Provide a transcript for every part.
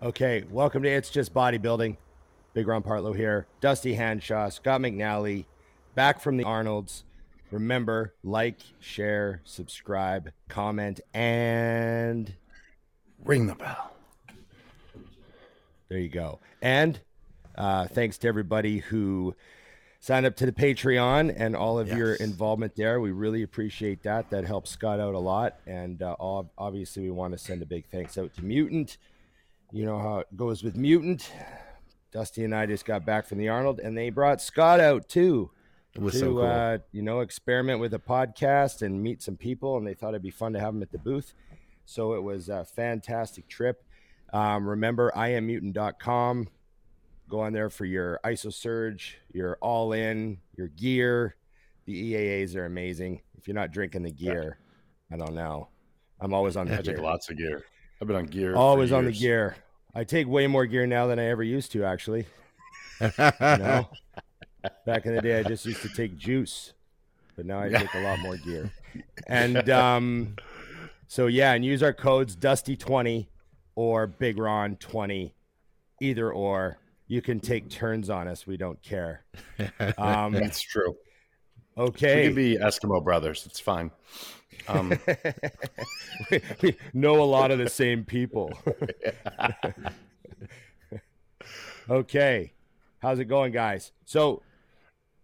Okay, welcome to It's Just Bodybuilding. Big Ron Partlow here. Dusty Hanshaw, Scott McNally, back from the Arnolds. Remember, like, share, subscribe, comment, and Ring the bell. there you go. And uh, thanks to everybody who signed up to the Patreon and all of your involvement there. We really appreciate that. That helps Scott out a lot. And uh, obviously, we want to send a big thanks out to Mutant. You know how it goes with Mutant. Dusty and I just got back from the Arnold, and they brought Scott out too It was to so cool. uh, you know experiment with a podcast and meet some people, and they thought it'd be fun to have him at the booth. So it was a fantastic trip. Um, remember, iammutant.com. Go on there for your ISO Surge, your All In, your gear. The EAAs are amazing. If you're not drinking the gear, I don't know. I'm always on the I take lots of gear. I've been on gear. Always on the gear. I take way more gear now than I ever used to, actually. You know? Back in the day, I just used to take juice, but now I take a lot more gear. And um, so, yeah, and use our codes Dusty20 or Big Ron 20, either or. You can take turns on us. We don't care. Um, That's true. Okay. We could be Eskimo brothers. It's fine. Um, we, we know a lot of the same people. okay. How's it going, guys? So,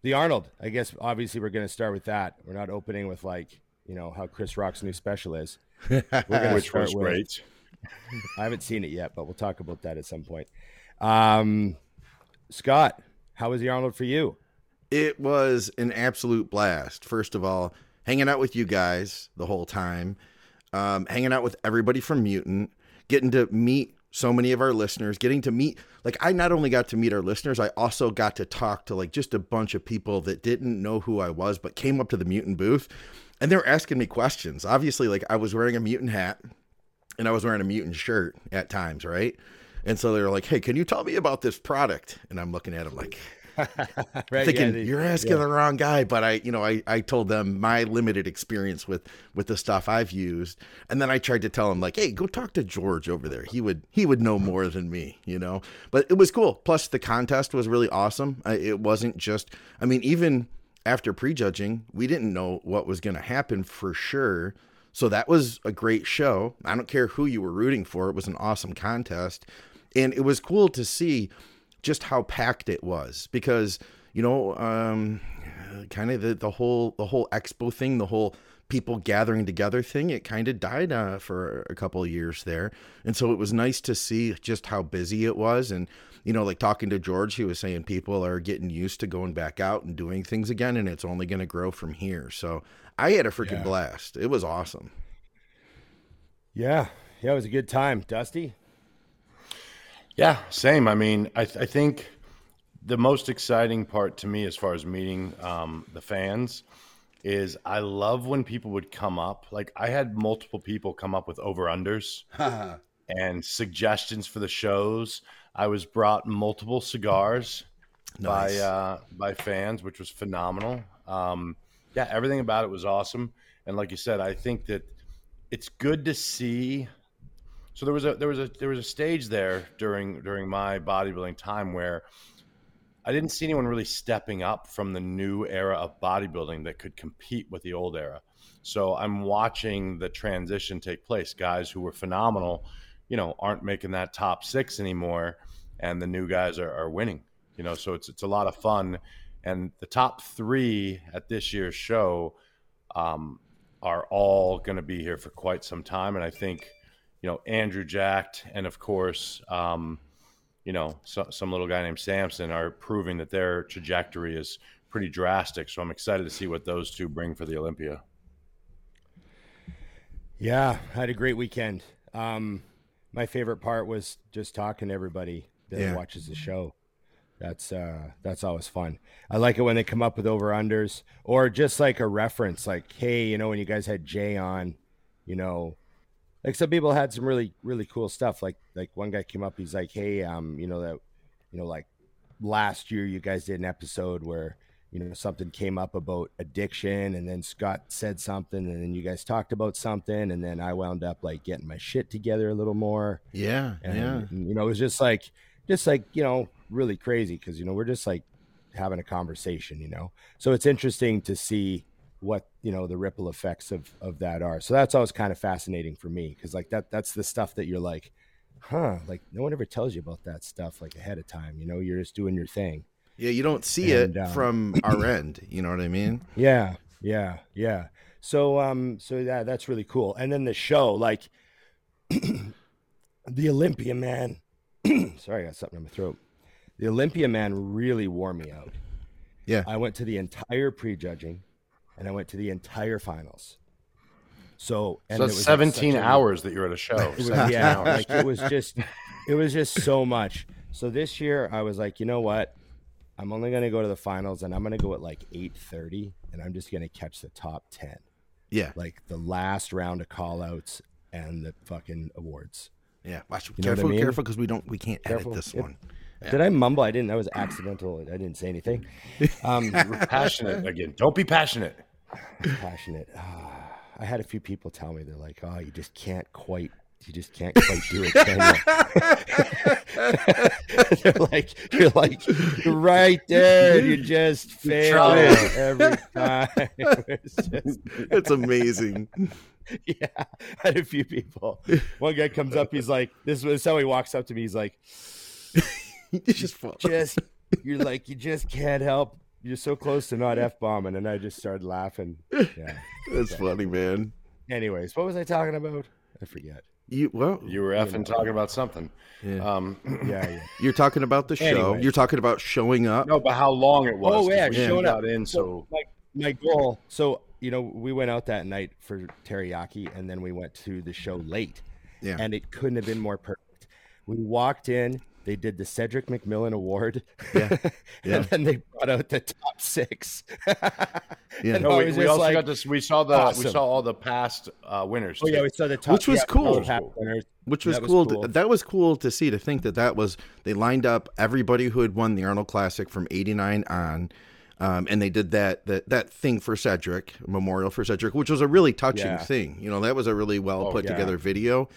the Arnold, I guess obviously we're going to start with that. We're not opening with like, you know, how Chris Rock's new special is. We're gonna which start was with- great. I haven't seen it yet, but we'll talk about that at some point. Um, Scott, how was the Arnold for you? It was an absolute blast. First of all, hanging out with you guys the whole time, um, hanging out with everybody from Mutant, getting to meet so many of our listeners, getting to meet, like, I not only got to meet our listeners, I also got to talk to, like, just a bunch of people that didn't know who I was, but came up to the Mutant booth and they were asking me questions. Obviously, like, I was wearing a Mutant hat and I was wearing a Mutant shirt at times, right? And so they were like, hey, can you tell me about this product? And I'm looking at them like, Right, thinking yeah, the- you're asking the wrong guy but i you know I, I told them my limited experience with with the stuff i've used and then i tried to tell them like hey go talk to george over there. He would he would know more than me you know? But it was cool. Plus the contest was really awesome. It wasn't just i mean even after prejudging we didn't know what was going to happen for sure. So that was a great show. I don't care who you were rooting for. It was an awesome contest. And it was cool to see just how packed it was because you know um kind of the, the whole the whole expo thing the whole people gathering together thing it kind of died uh, for a couple of years there and so it was nice to see just how busy it was and you know like talking to george he was saying people are getting used to going back out and doing things again and it's only going to grow from here so i had a freaking Yeah. blast it was awesome Yeah, yeah, it was a good time. Dusty? Yeah, same. I mean, I, th- I think the most exciting part to me, as far as meeting um, the fans, is I love when people would come up. Like I had multiple people come up with over unders and suggestions for the shows. I was brought multiple cigars Nice. by uh, by fans, which was phenomenal. Um, yeah, everything about it was awesome. And like you said, I think that it's good to see. So there was a there was a there was a stage there during during my bodybuilding time where I didn't see anyone really stepping up from the new era of bodybuilding that could compete with the old era. So I'm watching the transition take place. Guys who were phenomenal, you know, aren't making that top six anymore, and the new guys are, are winning. You know, so it's it's a lot of fun. And the top three at this year's show um, are all going to be here for quite some time. And I think, you know, Andrew Jacked and of course, um, you know, so, some little guy named Samson are proving that their trajectory is pretty drastic. So I'm excited to see what those two bring for the Olympia. Yeah, I had a great weekend. Um, my favorite part was just talking to everybody that Yeah. watches the show. That's uh, that's always fun. I like it when they come up with over unders or just like a reference, like, hey, you know, when you guys had Jay on, you know, like some people had some really really cool stuff. Like like one guy came up, he's like, hey, um, you know that, you know, like last year you guys did an episode where you know something came up about addiction and then scott said something and then you guys talked about something and then i wound up like getting my shit together a little more Yeah, and yeah. you know it was just like just like you know really crazy because you know we're just like having a conversation you know so it's interesting to see what you know the ripple effects of of that are so that's always kind of fascinating for me because like that that's the stuff that you're like huh like no one ever tells you about that stuff like ahead of time you know you're just doing your thing Yeah, you don't see And, it um, from our end. You know what I mean? Yeah, yeah, yeah. So um so yeah, that's really cool. And then the show, like the Olympia man. sorry, I got something in my throat. The Olympia man really wore me out. Yeah. I went to the entire prejudging and I went to the entire finals. So and so it was like 17 a- hours that you're at a show. it was, yeah, like it was just it was just so much. So this year I was like, you know what? I'm only gonna go to the finals and I'm gonna go at like eight thirty and I'm just gonna catch the top ten. Yeah, Like the last round of call outs and the fucking awards. yeah. Watch, You what I careful, mean? careful, because we don't, we can't edit this Yep. one. Did I mumble? I didn't. That was accidental. I didn't say anything. Um, passionate again. Don't be passionate. passionate. I had a few people tell me they're like, "Oh, you just can't quite, you just can't quite do it." Can they're like, "You're like you're right there. You just fail every time." It's just- It's amazing. yeah, I had a few people. One guy comes up, he's like, "This is how he walks up to me. He's like, you just just you're like you just can't help. You're so close to not f bombing." And I just started laughing. Yeah. That's funny, man. Anyways, what was I talking about? I forget. You well, You were effing talking about something. Yeah. Um, Yeah, yeah. you're talking about the show. Anyway. You're talking about showing up. no, but how long it was. Oh, 'cause yeah, we showing got up. in. So my my goal. So you know, we went out that night for teriyaki, and then we went to the show late, Yeah. and it couldn't have been more perfect. We walked in. They did the Cedric McMillan Award, Yeah, yeah. and then they brought out the top six. Yeah. No, we, we also like, got this. We saw the awesome. we saw all the past uh, winners. Oh yeah, we saw the top, Which was yeah, cool. all the winners. which was, That was cool. cool. That was cool to see. To think that that was they lined up everybody who had won the Arnold Classic from '89 on, um, and they did that that that thing for Cedric, memorial for Cedric, which was a really touching Yeah. thing. You know, that was a really well Oh, put yeah. together video.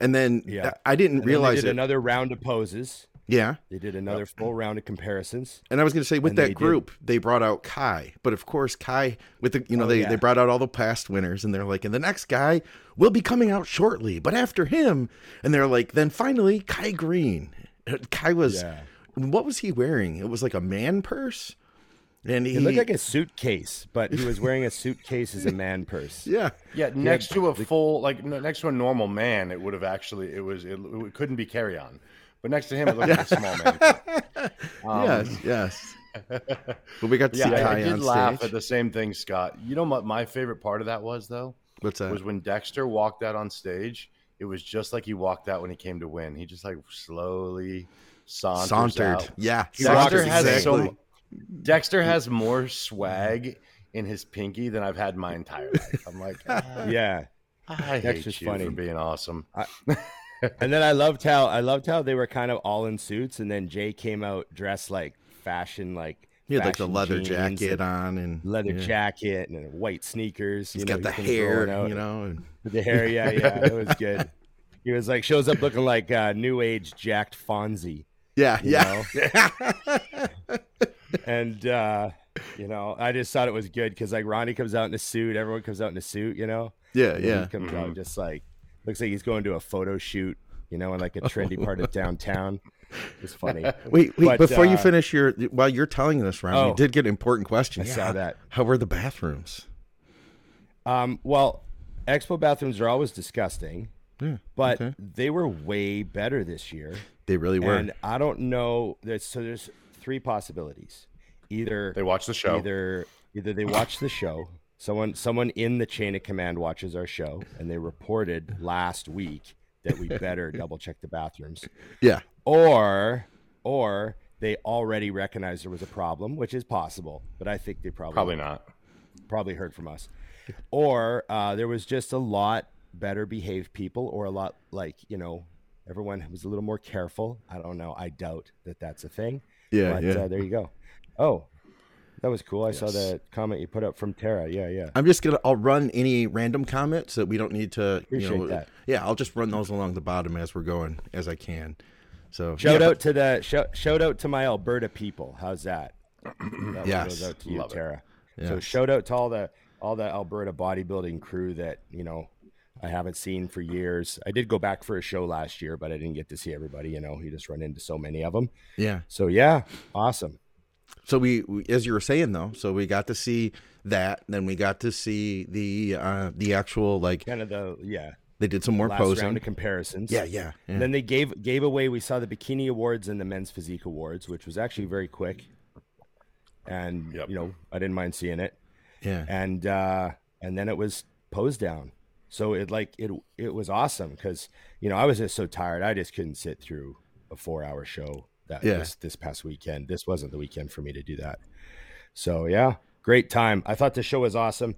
And then Yeah. I didn't And they realize did it. another round of poses. yeah, They did another full round of comparisons. and I was going to say with And they that did- group, they brought out Kai, but of course Kai with the you know Oh, they yeah. they brought out all the past winners, and they're like, and the next guy will be coming out shortly, but after him, and they're like, then finally Kai Green. Uh, Kai was Yeah. what was he wearing? It was like a man purse, and he It looked like a suitcase, but he was wearing a suitcase as a man purse. yeah. Yeah, next to a full like next to a normal man, it would have actually it was it, it couldn't be carry on, but next to him it looked like a small man. Um, yes, yes. but we got to see Yeah, I, Kai I did laugh stage. at the same thing, Scott. You know what my favorite part of that was though What's that? was when Dexter walked out on stage. It was just like he walked out when he came to win. He just like slowly saunters Sauntered. out. Yeah. Dexter sauntered, has exactly. so Dexter has more swag in his pinky than I've had my entire life. I'm like, ah, Yeah. I hate Dexter's you funny. for being awesome. And then I loved how I loved how they were kind of all in suits, and then Jay came out dressed like fashion, like He had like the leather jacket and on and leather yeah. jacket, and white sneakers. He's you got know, the hair, you know. And, the hair. Yeah, yeah, it was good. He was like shows up looking like uh, new age jacked Fonzie. yeah, yeah. And uh you know i just thought it was good because like ronnie comes out in a suit everyone comes out in a suit you know yeah, yeah. he comes out just like looks like he's going to a photo shoot you know in like a trendy part of downtown it's funny Wait, wait. But, before you uh, finish your, while you're telling this, Ron, Oh. you did get an important question. I saw that. How were the bathrooms? um well expo bathrooms are always disgusting Yeah, but okay. they were way better this year They really were. and i don't know there's so there's three possibilities either They watched the show. Either either they watch the show, someone someone in the chain of command watches our show, and they reported last week that we better double check the bathrooms, yeah, or or they already recognized there was a problem, which is possible, but I think they probably Probably not. probably heard from us, or uh, there was just a lot better behaved people, or a lot like you know everyone was a little more careful. I don't know. I doubt that that's a thing. Yeah, But yeah. uh, there you go. Oh, that was cool. I saw Yes. the comment you put up from Tara. Yeah, yeah. I'm just gonna. I'll run any random comments that we don't need to. Appreciate you know, that. Yeah, I'll just run those along the bottom as we're going as I can. So Shout yeah, out to the shout, shout out to my Alberta people. How's that? that Yes. goes out to you, Love. Tara. So shout out to all the all the Alberta bodybuilding crew that you know I haven't seen for years. I did go back for a show last year, but I didn't get to see everybody. You know, you just run into so many of them. Yeah. So yeah, awesome. So we, we, as you were saying though, so we got to see that. Then we got to see the uh the actual like Kind of the yeah they did some more last posing. round of comparisons. yeah, yeah, yeah. And then they gave gave away. We saw the bikini awards and the men's physique awards, which was actually very quick. And Yep. you know, I didn't mind seeing it. yeah. and uh and then it was pose down so it like it it was awesome because you know i was just so tired i just couldn't sit through a four hour show that Yeah. this, this past weekend. This wasn't the weekend for me to do that. So yeah great time. I thought the show was awesome.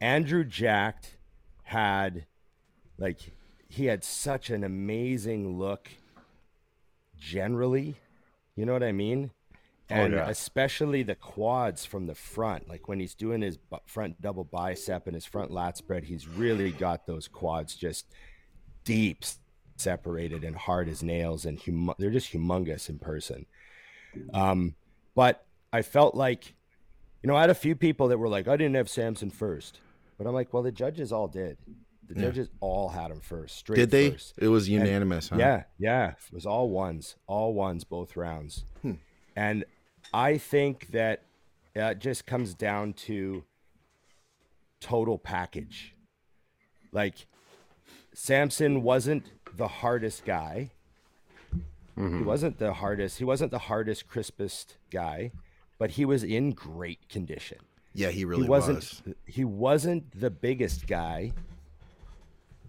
Andrew jacked had like he had such an amazing look generally you know what i mean and yeah. especially the quads from the front like when he's doing his front double bicep and his front lat spread he's really got those quads just deep separated and hard as nails and hum- they're just humongous in person um but i felt like you know i had a few people that were like i didn't have samson first but i'm like well the judges all did the Yeah. judges all had him first straight Did they? first. It was unanimous. huh? Yeah, yeah. It was all ones, all ones, both rounds. Hmm. And I think that it just comes down to total package. Like, Samson wasn't the hardest guy. He mm-hmm. wasn't the hardest. He wasn't the hardest, crispest guy, but he was in great condition Yeah, he really he wasn't was. he wasn't the biggest guy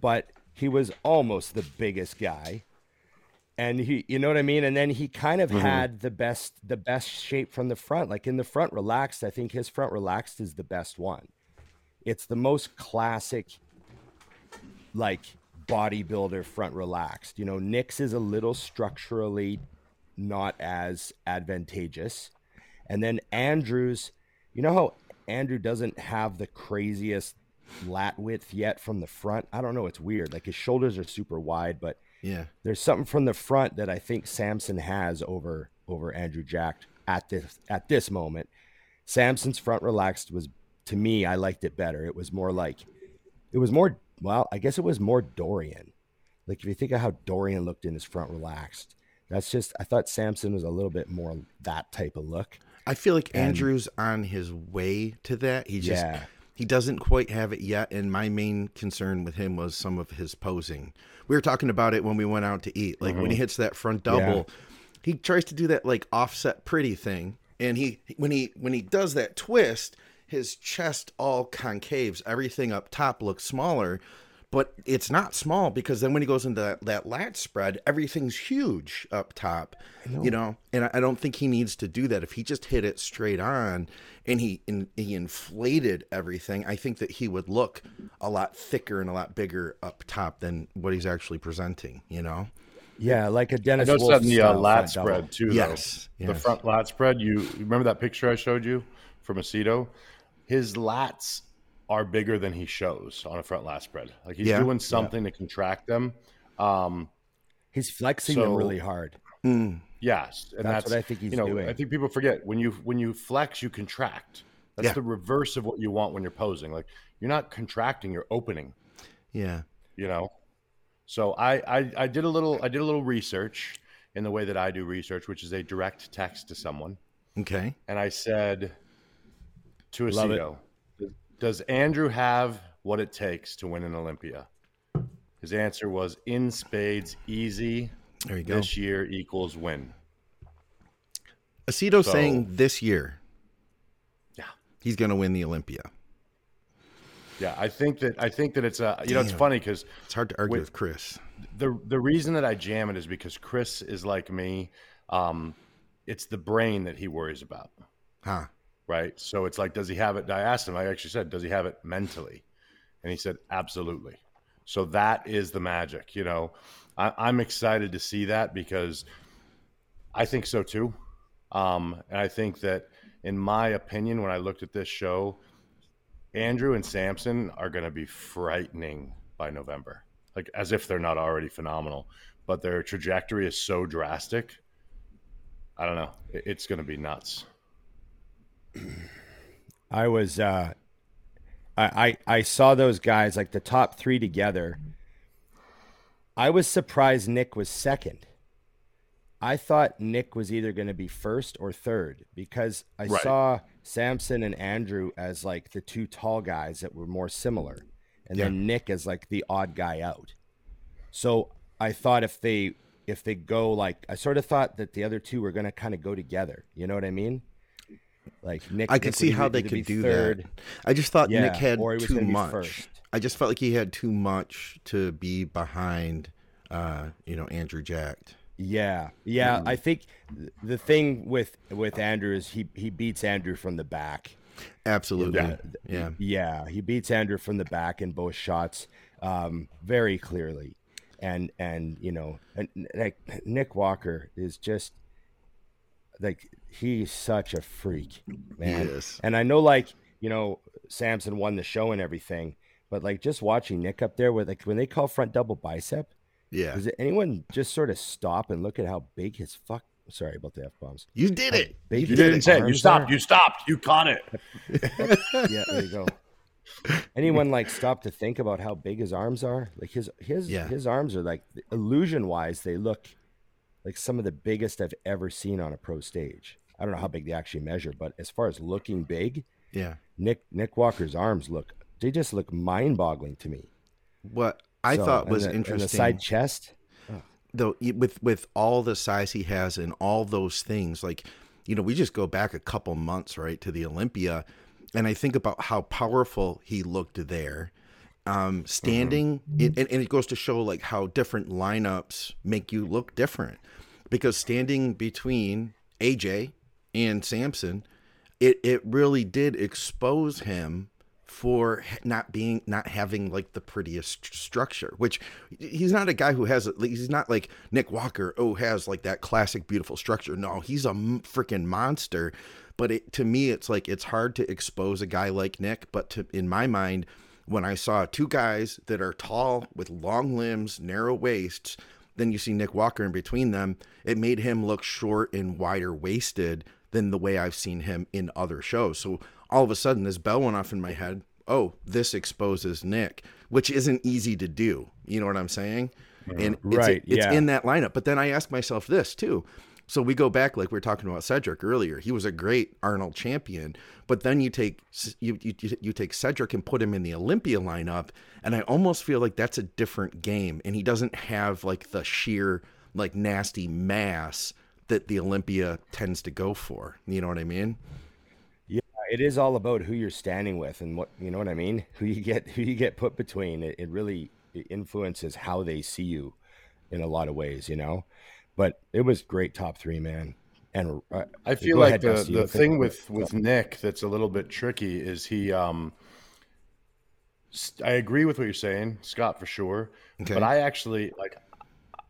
but he was almost the biggest guy and he you know what i mean? And then he kind Mm-hmm. of had the best the best shape from the front. Like in the front relaxed. I think his front relaxed is the best one. It's the most classic like bodybuilder front relaxed. You know nick's is a little structurally not as advantageous. And then andrews you know how andrew doesn't have the craziest lat width yet from the front? I don't know. It's weird. Like his shoulders are super wide but Yeah. there's something from the front that I think Samson has over over Andrew Jacked at this at this moment. Samson's front relaxed was to me I liked it better. It was more like it was more well, I guess it was more Dorian. Like if you think of how Dorian looked in his front relaxed, that's just I thought Samson was a little bit more that type of look. I feel like Andrew's on his way to that. He just Yeah. He doesn't quite have it yet. And my main concern with him was some of his posing. We were talking about it when we went out to eat. Like when he uh-huh. hits that front double, he tries to do that like offset pretty thing. And he when he when he does that twist, his chest all concaves. Everything up top looks smaller. But it's not small because then when he goes into that, that lat spread, everything's huge up top, you know. And I, I don't think he needs to do that. If he just hit it straight on, and he in, he inflated everything, I think that he would look a lot thicker and a lot bigger up top than what he's actually presenting. You know. Yeah, like a Dennis noticed Wolf that in the uh, lat front double. spread too. Though. Yes, the front lat spread. You you remember that picture I showed you from Aceto? His lats are bigger than he shows on a front last spread. Like he's Yeah. doing something to contract them. Um, He's flexing them really hard. Mm, yes, and That's that's, what I think he's you know, doing. I think people forget when you when you flex, you contract. That's Yeah. the reverse of what you want when you're posing. Like you're not contracting, you're opening. yeah. you know so I, I i did a little i did a little research in the way that i do research which is a direct text to someone Okay. and i said to Love it. Does andrew have what it takes to win an olympia his answer was in spades easy There you go. this year equals win Aceto So- saying this year yeah he's going to win the Olympia. yeah i think that i think that it's a you know it's funny because It's hard to argue Wait. with Chris. the the reason that I jam it is because Chris is like me. Um, it's the brain that he worries about, Huh. Right? So it's like, does he have it? I asked him. I actually said, does he have it mentally? And he said, absolutely. So that is the magic. You know, I, I'm excited to see that because I think so too. Um, and I think that in my opinion, when I looked at this show, Andrew and Samson are going to be frightening by November, like as if they're not already phenomenal. But their trajectory is so drastic. I don't know. It's going to be nuts. I was, uh, I, I, I saw those guys like the top three together. I was surprised Nick was second. I thought Nick was either going to be first or third because I right. saw Samson and Andrew as like the two tall guys that were more similar, and yeah. then Nick as like the odd guy out. So I thought if they if they go like I sort of thought that the other two were going to kind of go together. You know what I mean? Like Nick, I could see how they could do third. that. I just thought yeah, Nick had too much. I just felt like he had too much to be behind. Uh, you know, Andrew Jacked. Yeah, yeah. Mm. I think the thing with with Andrew is he he beats Andrew from the back. Absolutely. The, yeah. Yeah. He beats Andrew from the back in both shots, um, very clearly, and and you know, and, like Nick Walker is just like he's such a freak, man. Yes. And I know, like you know, Samson won the show and everything, but like just watching Nick up there with like when they call front double bicep yeah. Does anyone just sort of stop and look at how big his fuck? Sorry about the f bombs. You did it. You didn't say it. You stopped. Are? You stopped. You caught it. yeah, there you go. Anyone like stop to think about how big his arms are? Like his his yeah. his arms are like illusion wise, they look like some of the biggest I've ever seen on a pro stage. I don't know how big they actually measure, but as far as looking big, yeah, Nick Nick Walker's arms look they just look mind boggling to me. What I so, thought was the, interesting. the side chest. Though with with all the size he has and all those things, like you know, we just go back a couple months right to the Olympia, and I think about how powerful he looked there. Um, standing, mm-hmm. it, and, and it goes to show like how different lineups make you look different, because standing between AJ and Samson, it it really did expose him for not being not having like the prettiest structure which he's not a guy who has he's not like nick walker oh has like that classic beautiful structure. No he's a freaking monster. But it, to me it's like it's hard to expose a guy like nick. But to, in my mind when i saw two guys that are tall with long limbs narrow waists then you see nick walker in between them it made him look short and wider waisted than the way i've seen him in other shows so all of a sudden this bell went off in my head. Oh, this exposes Nick, which isn't easy to do. You know what I'm saying? Mm-hmm. And it's, right, it's yeah. in that lineup. But then I ask myself this too. So we go back like we are talking about Cedric earlier. He was a great Arnold champion, but then you take you, you you take Cedric and put him in the Olympia lineup, and I almost feel like that's a different game. And he doesn't have like the sheer like nasty mass that the Olympia tends to go for. You know what I mean? Yeah, it is all about who you're standing with and what you know what I mean. Who you get who you get put between. It, it really influences how they see you in a lot of ways, you know. But it was great top three, man. And uh, I feel like ahead, the Dusty, the thing with with Nick that's a little bit tricky is he. um I agree with what you're saying, Scott, for sure. Okay. But I actually like.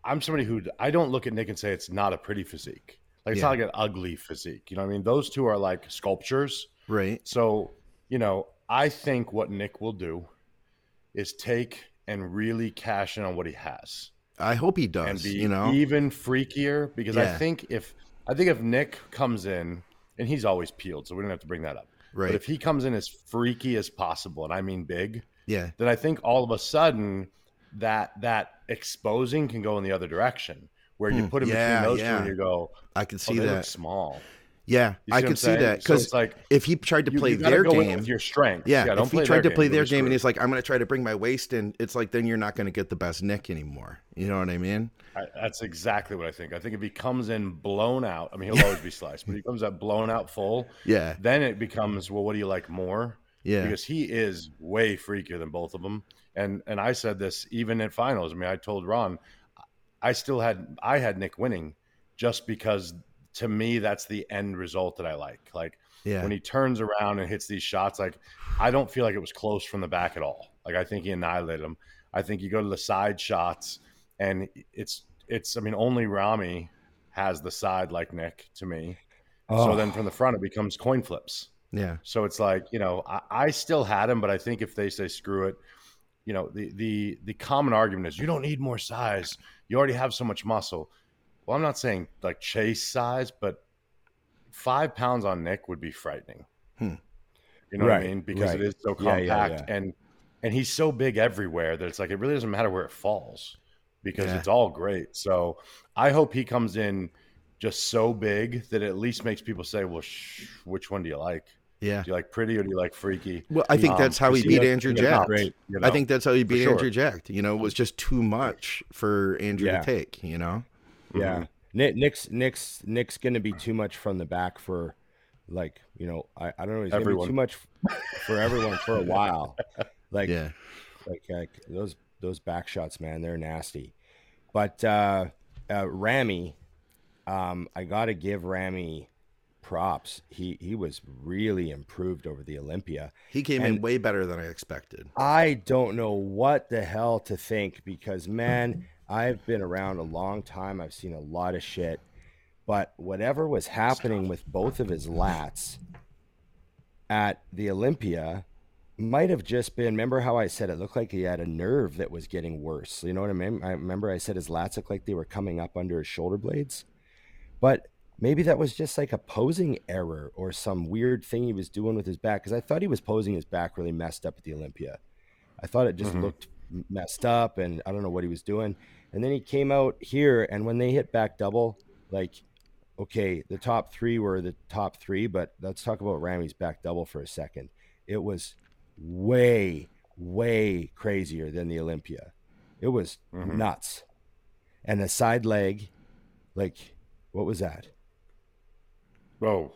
I'm somebody who I don't look at Nick and say it's not a pretty physique. Like it's yeah. not like an ugly physique. You know what I mean? Those two are like sculptures. Right. So, you know, I think what Nick will do is take and really cash in on what he has. I hope he does. And be you know, even freakier because yeah. I think if I think if Nick comes in and he's always peeled, so we don't have to bring that up. Right. But if he comes in as freaky as possible, and I mean big, yeah, then I think all of a sudden that that exposing can go in the other direction, where you hmm. put him yeah, between those yeah. two and you go, I can oh, see oh, that small. Yeah, I can see that because so like if he tried to play you, you their game, with your strength. Yeah, yeah if he tried to play their game and he's like, "I'm going to try to bring my waist in," it's like then you're not going to get the best Nick anymore. You know what I mean? I, that's exactly what I think. I think if he comes in blown out, I mean, he'll always be sliced, but he comes out blown out full. Yeah, then it becomes well, what do you like more? Yeah, because he is way freakier than both of them. And and I said this even in finals. I mean, I told Ron, I still had I had Nick winning just because to me, that's the end result that I like. Like yeah. when he turns around and hits these shots, like I don't feel like it was close from the back at all. Like I think he annihilated him. I think you go to the side shots and it's it's I mean only Rami has the side like Nick to me. Oh. So then from the front, it becomes coin flips. Yeah. So it's like, you know, I, I still had him, but I think if they say screw it, you know, the the the common argument is you don't need more size. You already have so much muscle. Well, I'm not saying like chase size, but five pounds on Nick would be frightening. Hmm. You know what I mean? Because right. it is so Yeah, compact yeah, yeah. and and he's so big everywhere that it's like it really doesn't matter where it falls because Yeah. it's all great. So I hope he comes in just so big that it at least makes people say, "Well, sh- which one do you like? Yeah. Do you like pretty or do you like freaky?" Well, I think Um, that's how he beat looked- Andrew Jacked. great, you I think that's how he beat sure. Andrew Jacked. You know, it was just too much for Andrew Yeah. to take. You know. Yeah, Nick, Nick's Nick's Nick's gonna be too much from the back for, like you know, I, I don't know. He's gonna Everyone. be too much for everyone for a while. Like Yeah. like, like those those back shots, man, they're nasty. But uh, uh, Rami, um, I got to give Rami props. He he was really improved over the Olympia. He came in way better than I expected. I don't know what the hell to think because man, I've been around a long time. I've seen a lot of shit. But whatever was happening with both of his lats at the Olympia might have just been remember how I said it looked like he had a nerve that was getting worse. You know what I mean? I remember I said his lats looked like they were coming up under his shoulder blades. But maybe that was just like a posing error or some weird thing he was doing with his back because I thought he was posing his back really messed up at the Olympia. I thought it just Mhm. looked messed up and I don't know what he was doing. And then he came out here and when they hit back double, like okay, the top 3 were the top 3, but let's talk about Rami's back double for a second. It was way way crazier than the Olympia. It was Mhm. nuts. And the side leg like what was that? Oh,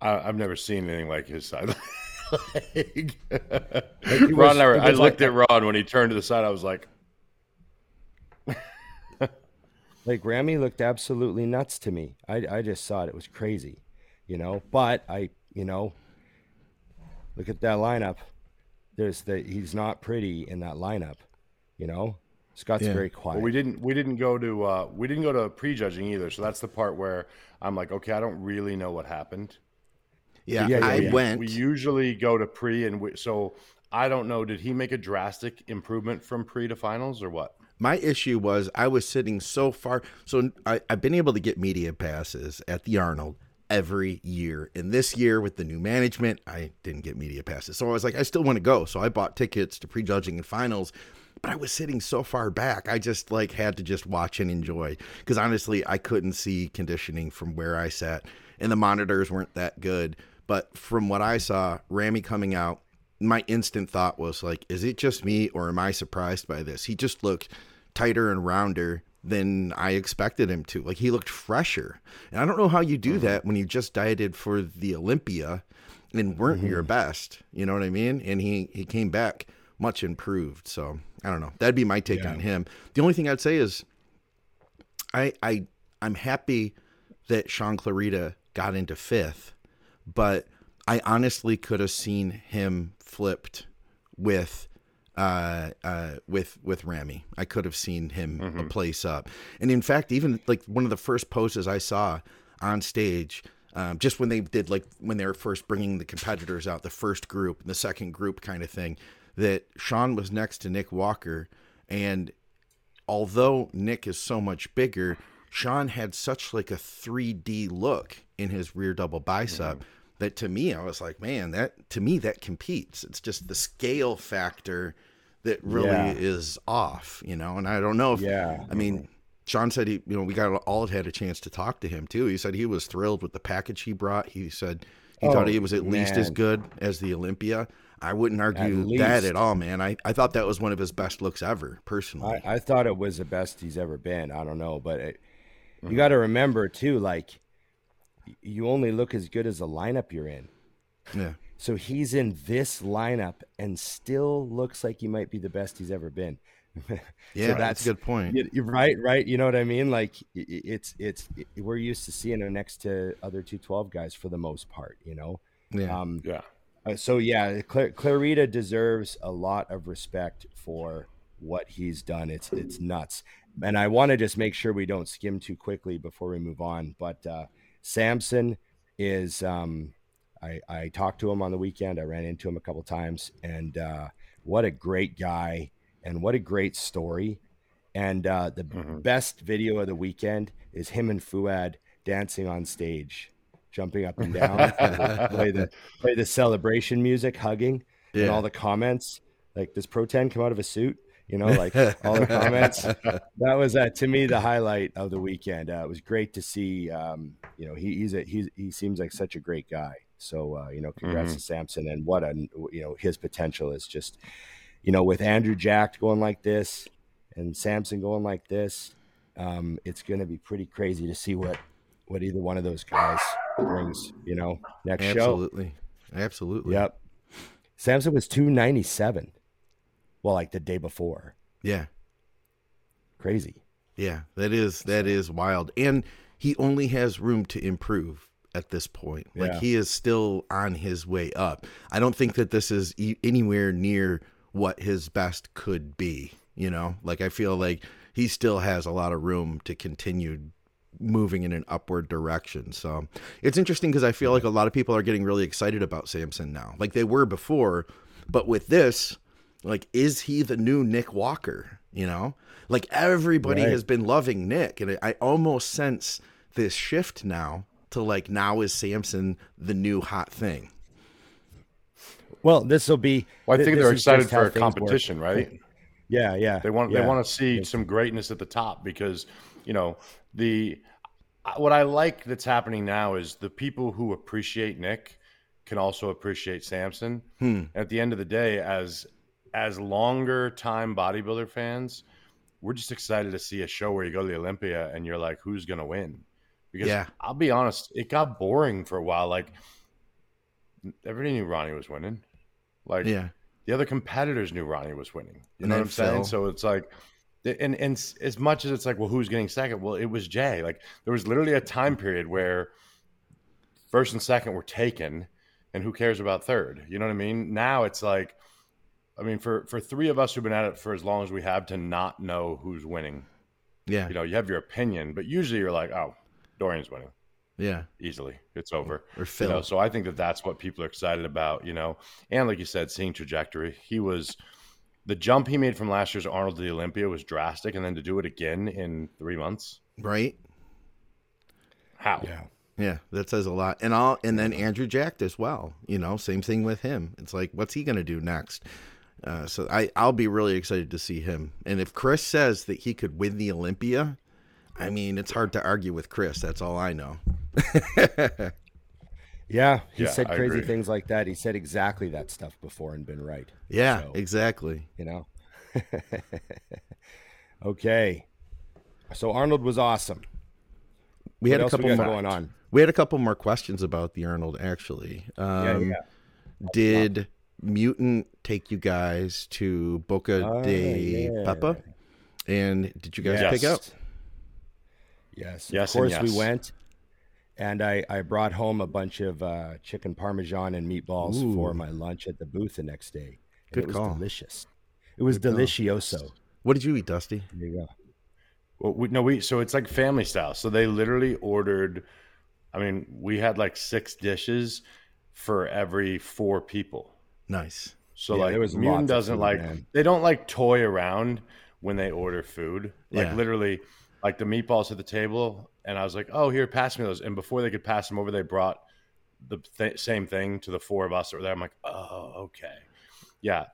I, I've never seen anything like his side leg. he was- I, I looked like at Ron when he turned to the side. I was like, Like Rami looked absolutely nuts to me. I I just saw it. It was crazy, you know. But I, you know, look at that lineup. There's the he's not pretty in that lineup, you know. Scott's Yeah. very quiet. Well, we didn't we didn't go to uh, we didn't go to prejudging either. So that's the part where I'm like, okay, I don't really know what happened. Yeah, Yeah, yeah, I yeah. went. We usually go to pre, and we, so I don't know. Did he make a drastic improvement from pre to finals or what? My issue was I was sitting so far. So I, I've been able to get media passes at the Arnold every year. And this year with the new management, I didn't get media passes. So I was like, I still want to go. So I bought tickets to prejudging and finals. But I was sitting so far back, I just like had to just watch and enjoy. Because honestly, I couldn't see conditioning from where I sat, and the monitors weren't that good. But from what I saw, Rami coming out, my instant thought was like, is it just me or am I surprised by this? He just looked tighter and rounder than I expected him to. Like he looked fresher. And I don't know how you do mm-hmm. that when you just dieted for the Olympia and weren't your mm-hmm. best. You know what I mean? And he he came back much improved. So I don't know. That'd be my take Yeah. on him. The only thing I'd say is I I I'm happy that Sean Clarida got into fifth, but I honestly could have seen him flipped with uh uh with with Rami. I could have seen him a place up. And in fact, even like one of the first poses I saw on stage um, just when they did like when they were first bringing the competitors out, the first group, the second group kind of thing, that Sean was next to Nick Walker, and although Nick is so much bigger, Sean had such like a 3D look in his rear double bicep that to me I was like, man, that to me that competes. It's just the scale factor that really Yeah. is off, you know. And I don't know if Yeah. I mean, Sean said he, you know, we got all had a chance to talk to him too. He said he was thrilled with the package he brought. He said he Oh, thought he oh, was at least as good as the Olympia. I wouldn't argue that at all, man. I, I thought that was one of his best looks ever, personally. I, I thought it was the best he's ever been. I don't know, but it, Mm-hmm. you got to remember too, like you only look as good as the lineup you're in. yeah. So he's in this lineup and still looks like he might be the best he's ever been. Yeah, that's, that's- a good point. You- You're right, right. You know what I mean? Like i- i- it's it's it- we're used to seeing him next to other two twelve guys for the most part. You know. Yeah. Um, Yeah. Uh, so yeah, Cla- Clarida deserves a lot of respect for what he's done. It's it's nuts, and I want to just make sure we don't skim too quickly before we move on. But uh, Samson is um, I, I talked to him on the weekend. I ran into him a couple times, and uh, what a great guy, and what a great story. And uh, the Mhm. best video of the weekend is him and Fouad dancing on stage, jumping up and down, play the play the celebration music, hugging, and all the comments like, "Does Pro 10 come out of a suit?" You know, like all the comments. That was uh, to me the highlight of the weekend. Uh, it was great to see. Um, you know, he, he's a he's, he seems like such a great guy. So uh, you know, congrats Mhm. to Samson and what a you know his potential is just you know with Andrew Jacked going like this and Samson going like this. Um, it's going to be pretty crazy to see what what either one of those guys brings. You know, next show. Absolutely. Absolutely. Yep. Samson was 297. Well, like the day before. Yeah. Crazy. Yeah. That is that is wild. And he only has room to improve at this point. Like Yeah. he is still on his way up. I don't think that this is e- anywhere near what his best could be, you know? Like I feel like he still has a lot of room to continue moving in an upward direction. So it's interesting because I feel like a lot of people are getting really excited about Samson now, like they were before. But with this, like, is he the new Nick Walker? You know, like everybody Right. has been loving Nick, and I almost sense this shift now to like now is Samson the new hot thing? Well, this will be. Well, I th- think they're excited for a things work. competition, right? Yeah, yeah. They want yeah. they want to see some greatness at the top because you know the what I like that's happening now is the people who appreciate Nick can also appreciate Samson. Hmm. At the end of the day, as as longer time bodybuilder fans, we're just excited to see a show where you go to the Olympia and you're like, who's gonna win? Because Yeah. I'll be honest, it got boring for a while. Like everybody knew Ronnie was winning. Like Yeah, the other competitors knew Ronnie was winning. You And know what I'm saying? So it's like, and and as much as it's like, well, who's getting second? Well, it was Jay. Like there was literally a time period where first and second were taken, and who cares about third? You know what I mean? Now it's like, I mean, for for three of us who've been at it for as long as we have to not know who's winning, yeah, you know, you have your opinion, but usually you're like, oh, Dorian's winning yeah. easily. It's over. Or You Phil. know, so I think that that's what people are excited about, you know. And like you said, seeing trajectory. He was the jump he made from last year's Arnold to the Olympia was drastic, and then to do it again in three months, right? how? Yeah. Yeah, that says a lot. And all and then Andrew Jacked as well. You know, same thing with him. It's like, what's he gonna do next? Uh, so I I'll be really excited to see him. And if Chris says that he could win the Olympia, I mean, it's hard to argue with Chris. That's all I know. Yeah. He Yeah, said crazy things like that. He said exactly that stuff before and been right. Yeah, So- exactly. You know? okay. So Arnold was awesome. We What had a couple more. going on? We had a couple more questions about the Arnold. Actually, um, yeah. did Mutant take you guys to Buca Oh, de yeah. Papa? And did you guys Yes. pick up? Yes. Yes Of and course we went. And I, I brought home a bunch of uh, chicken parmesan and meatballs Ooh. for my lunch at the booth the next day. And Good it was call. delicious. It was Good call. delicioso. What did you eat, Dusty? There you go. Well, we, no, we so it's like family style. So they literally ordered. I mean, we had like six dishes for every four people. Nice. So Yeah, like there was Mutant doesn't food, like man. they don't like toy around when they order food. Like Yeah. literally, like the meatballs at the table, and I was like, "Oh, here, pass me those." And before they could pass them over, they brought the th- same thing to the four of us that were there. I'm like, "Oh, okay, yeah."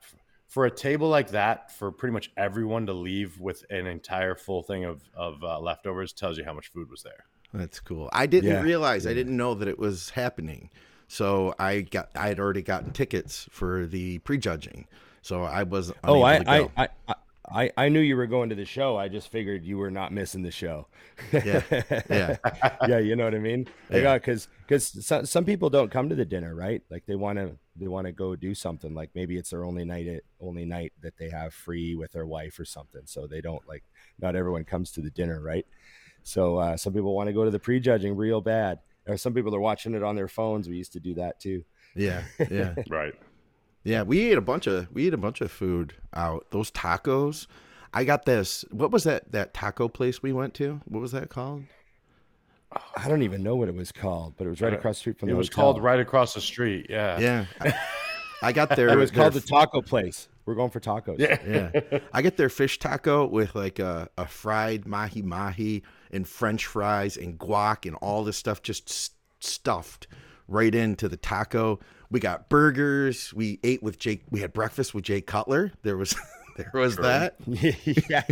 For a table like that, for pretty much everyone to leave with an entire full thing of of uh, leftovers tells you how much food was there. That's cool. I didn't Yeah. realize I didn't know that it was happening. So I got I had already gotten tickets for the prejudging. So I was Oh, I, to I. I, I, I, I knew you were going to the show. I just figured you were not missing the show. Yeah, yeah. yeah, you know what I mean. Like, Yeah. because because some, some people don't come to the dinner, right? Like they want to they want to go do something. Like maybe it's their only night at, only night that they have free with their wife or something. So they don't like not everyone comes to the dinner, right? So uh, some people want to go to the prejudging real bad, or some people are watching it on their phones. We used to do that too. yeah, yeah. Right. Yeah, we ate a bunch of we ate a bunch of food out. Those tacos. I got this. What was that that taco place we went to? What was that called? I don't even know what it was called, but it was right uh, across the street from It the It was hotel. called right across the street. Yeah. Yeah. I, I got there. It was their called the taco place. We're going for tacos. Yeah. yeah. I get their fish taco with like a, a fried mahi mahi and French fries and guac and all this stuff just s- stuffed right into the taco. We got burgers. We ate with Jay. We had breakfast with Jay Cutler. There was there was that. yeah.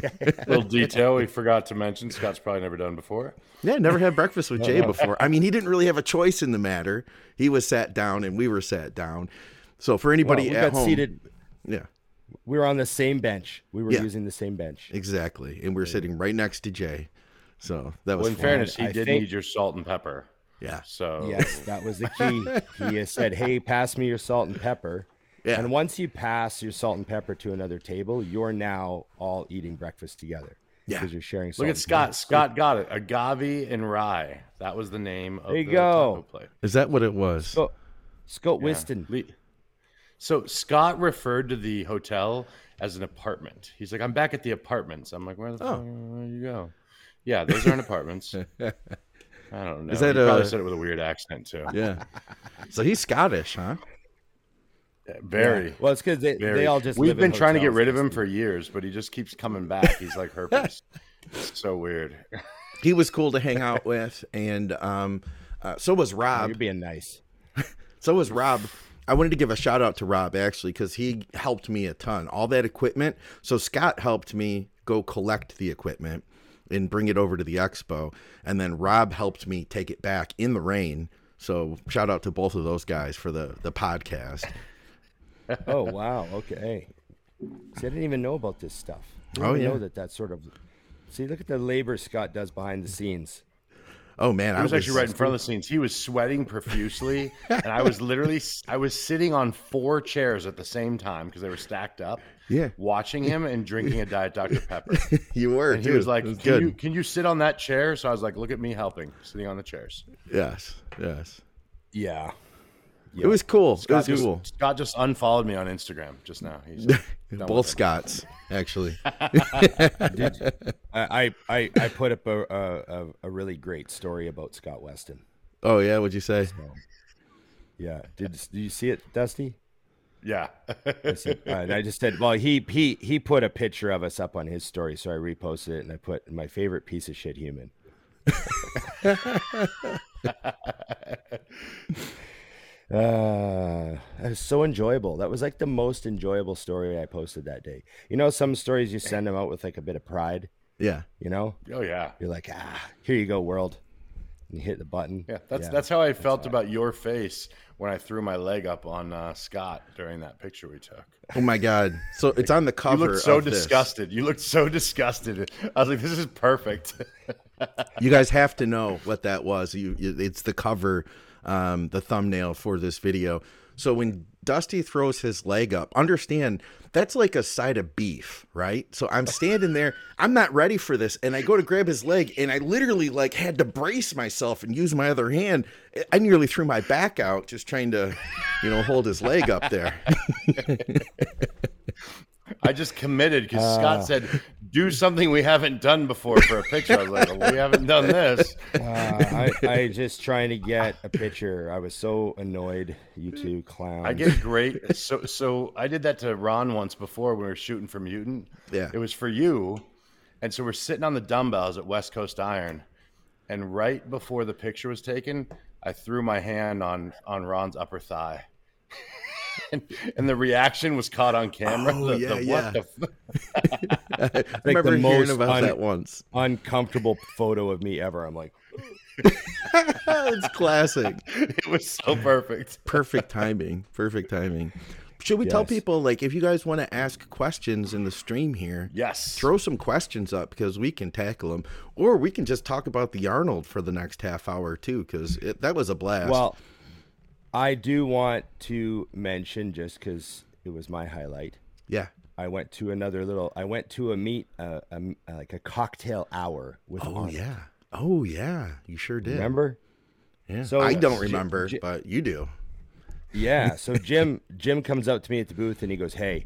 Little detail we forgot to mention. Scott's probably never done before. Yeah, never had breakfast with Jay before. I mean, he didn't really have a choice in the matter. He was sat down and we were sat down. So for anybody Well, anybody we at got home, seated. yeah, We were on the same bench. We were Yeah. using the same bench. exactly, and we are sitting right next to Jay. So that was Well, in fun. fairness, he I did think- need your salt and pepper. Yeah. So Yes, that was the key. He has said, "Hey, pass me your salt and pepper." Yeah. And once you pass your salt and pepper to another table, you're now all eating breakfast together. Yeah. Because you're sharing. Salt look at and Scott. pepper. Scott got it. Agave and rye. That was the name of There you the go. plate. Is that what it was? So, Scott Yeah. Whiston. Le- So Scott referred to the hotel as an apartment. He's like, "I'm back at the apartments." I'm like, "Where the Oh. fuck where you go?" Yeah, those aren't apartments. I don't know. Is that he probably said it with a weird accent too. Yeah. So he's Scottish, huh? Very. Well, it's because they, they all just. We've live in been trying to get rid of him for years, but he just keeps coming back. He's like herpes. It's so weird. He was cool to hang out with, and um, uh, so was stuff. Rob. You're being nice. So was Rob. I wanted to give a shout out to Rob actually because he helped me a ton. All that equipment. So Scott helped me go collect the equipment and bring it over to the expo, and then Rob helped me take it back in the rain. So shout out to both of those guys for the the podcast. Oh wow. Okay. See, I didn't even know about this stuff. I didn't Oh, even yeah. Know that that sort of. See, look at the labor Scott does behind the scenes. Oh man, I was actually right in front of the scenes. He was sweating profusely, and I was literally I was sitting on four chairs at the same time because they were stacked up. Yeah. watching him and drinking a diet Dr Pepper. You were. And he too. was like, was "Can good. you can you sit on that chair?" So I was like, "Look at me helping, sitting on the chairs." Yes, yes. Yeah. It was cool. It was just, cool. Scott just unfollowed me on Instagram just now. He's done Both Scotts actually. I, I, I, I put up a, a, a really great story about Scott Weston. Oh yeah, what'd you say? Yeah. Did, did you see it, Dusty? Yeah. I said- uh, I just said, well, he he he put a picture of us up on his story, so I reposted it and I put my favorite piece of shit human. uh, that was so enjoyable. That was like the most enjoyable story I posted that day. You know, some stories you send them out with like a bit of pride. Yeah. You know, oh yeah. you're like, ah, here you go, world. And you hit the button. Yeah, that's that's how I felt about your face when I threw my leg up on uh, Scott during that picture we took. Oh my god. So it's on the cover. You looked so of this. disgusted. You looked so disgusted. I was like, "This is perfect." You guys have to know what that was. You, you it's the cover, um, the thumbnail for this video. So when Dusty throws his leg up, understand that's like a side of beef, right? So I'm standing there, I'm not ready for this, and I go to grab his leg, and I literally like had to brace myself and use my other hand. I nearly threw my back out just trying to, you know, hold his leg up there. I just committed because Scott ah. said, "Do something we haven't done before for a picture." I was like, well, "We haven't done this." Uh, I, I just trying to get a picture. I was so annoyed, you two clowns. I get great. So, so I did that to Ron once before when we were shooting for Mutant. Yeah. it was for you, and so we're sitting on the dumbbells at West Coast Iron, and right before the picture was taken, I threw my hand on on Ron's upper thigh. And, and the reaction was caught on camera. Oh, the, yeah, the, yeah. What the f- I remember the hearing about un- that once. uncomfortable photo of me ever. I'm like, it's classic. it was so perfect. perfect timing perfect timing should we tell people like if you guys want to ask questions in the stream here Yes. throw some questions up because we can tackle them or we can just talk about the arnold for the next half hour too because that was a blast well, I do want to mention just because it was my highlight. yeah I went to another little. I went to a meet, uh, a, like a cocktail hour with. oh Arnold. yeah oh yeah you sure did Remember? yeah So- i don't J- remember but you do Yeah. So Jim Jim comes up to me at the booth and he goes, "Hey,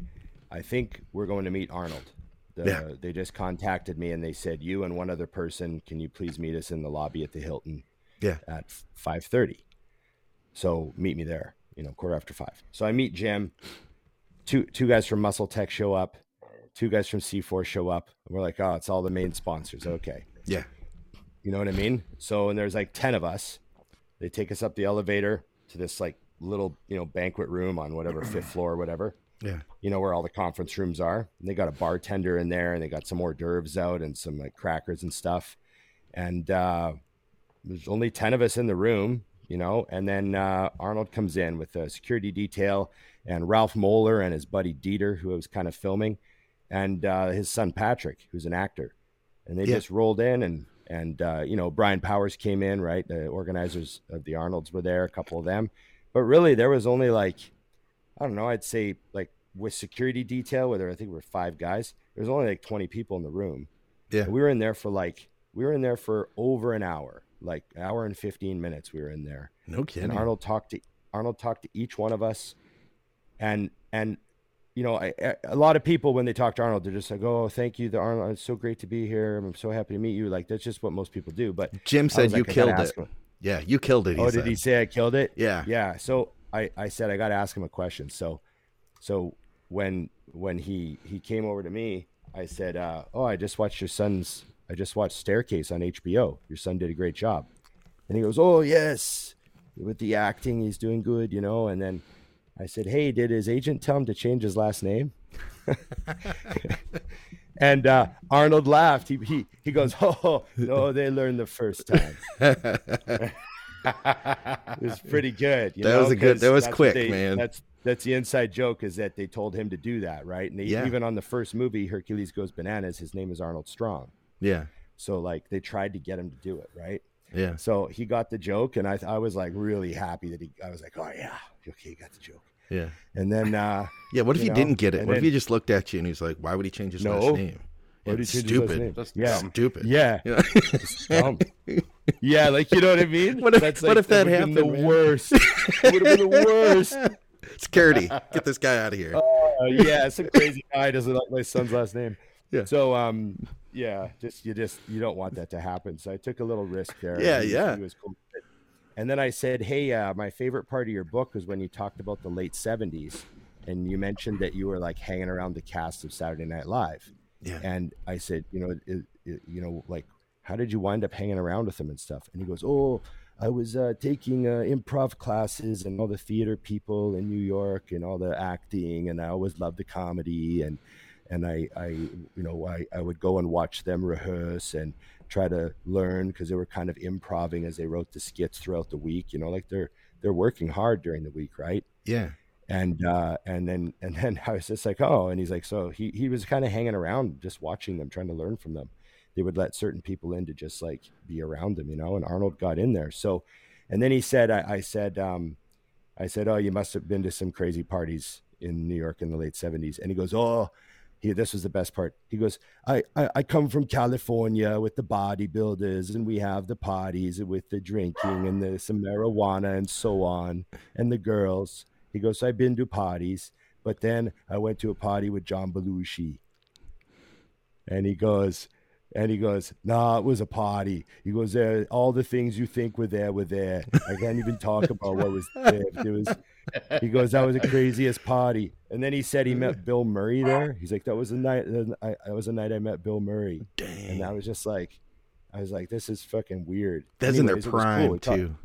I think we're going to meet Arnold." The, Yeah. They just contacted me and they said, "You and one other person, can you please meet us in the lobby at the Hilton Yeah. at five thirty? So meet me there. You know, quarter after five. So I meet Jim. Two two guys from Muscle Tech show up. Two guys from C4 show up. And we're like, oh, it's all the main sponsors. Okay. Yeah. You know what I mean? So, and there's like 10 of us. They take us up the elevator to this like little, you know, banquet room on whatever fifth floor or whatever, Yeah. you know, where all the conference rooms are. And they got a bartender in there and they got some hors d'oeuvres out and some like crackers and stuff. And uh, there's only 10 of us in the room, you know, and then uh, Arnold comes in with a security detail and Ralph Moeller and his buddy Dieter, who was kind of filming, and uh, his son Patrick, who's an actor. And they Yeah. just rolled in and and uh, you know Brian Powers came in, right? The organizers of the Arnolds were there, a couple of them, but really there was only like I don't know, I'd say like with security detail, whether I think we're five guys, there was only like twenty people in the room. Yeah. And we were in there for like we were in there for over an hour, like hour and fifteen minutes. We were in there, No kidding. and Arnold talked to Arnold talked to each one of us, and and you know I, a lot of people when they talk to Arnold, they're just like, "Oh, thank you, the Arnold. It's so great to be here. I'm so happy to meet you." Like that's just what most people do. But Jim said was you killed it. him. Yeah, you killed it. He oh, said. did he say I killed it? Yeah. Yeah. So I, I said I got to ask him a question. So, so when when he he came over to me, I said, uh, "Oh, I just watched your son's. I just watched Staircase on HBO. Your son did a great job." And he goes, "Oh yes, with the acting, he's doing good, you know." And then I said, "Hey, did his agent tell him to change his last name?" and uh, Arnold laughed. He, he he goes, "Oh no, they learned the first time." it was pretty good. You That know, was a good- that was quick, they- man. That's that's the inside joke is that they told him to do that, right? And they, Yeah. even on the first movie, Hercules Goes Bananas, his name is Arnold Strong. Yeah. So like they tried to get him to do it, right? Yeah. So he got the joke, and I I was like really happy that he. I was like, oh yeah, okay, he got the joke. Yeah. And then uh, Yeah. What if he know, didn't get it? What if he just looked at you and he's like, "Why would he change his No. last name?" Why would he It's change his last stupid. That's Yeah. Stupid. yeah, Yeah. yeah, like you know what I mean. What if- That's what if that would've happened, The man? worst. it would have been the worst. Security, get this guy out of here. Uh, yeah, some crazy guy doesn't like my son's last name. Yeah. So um, yeah, just you just you don't want that to happen. So I took a little risk there. Yeah, He yeah. he was cool. And then I said, hey, uh, my favorite part of your book was when you talked about the late '70s, and you mentioned that you were like hanging around the cast of Saturday Night Live. Yeah. And I said, you know, it, it, you know, like, how did you wind up hanging around with them and stuff? And he goes, oh, I was uh, taking uh, improv classes and all the theater people in New York and all the acting, and I always loved the comedy and and I, I you know, I, I would go and watch them rehearse and try to learn because they were kind of improving as they wrote the skits throughout the week. You know, like they're they're working hard during the week, right? Yeah. and uh and then and then i was just like oh and he's like so he he was kind of hanging around just watching them trying to learn from them they would let certain people in to just like be around them you know and arnold got in there so and then he said i, I said um i said oh you must have been to some crazy parties in new york in the late 70s and he goes oh he, this was the best part. He goes, I, I, I come from California with the bodybuilders, and we have the parties with the drinking and the some marijuana and so on, and the girls. He goes, I've been to parties, but then I went to a party with John Belushi. And he goes, and he goes, nah, it was a party. He goes, there, all the things you think were there were there. I can't even talk about what was there. It was, he goes, that was the craziest party. And then he said he met Bill Murray there. He's like, that was the night, I, that was the night I met Bill Murray. And I was just like, I was like, this is fucking weird. That's in their Anyways, was cool. prime talked- too.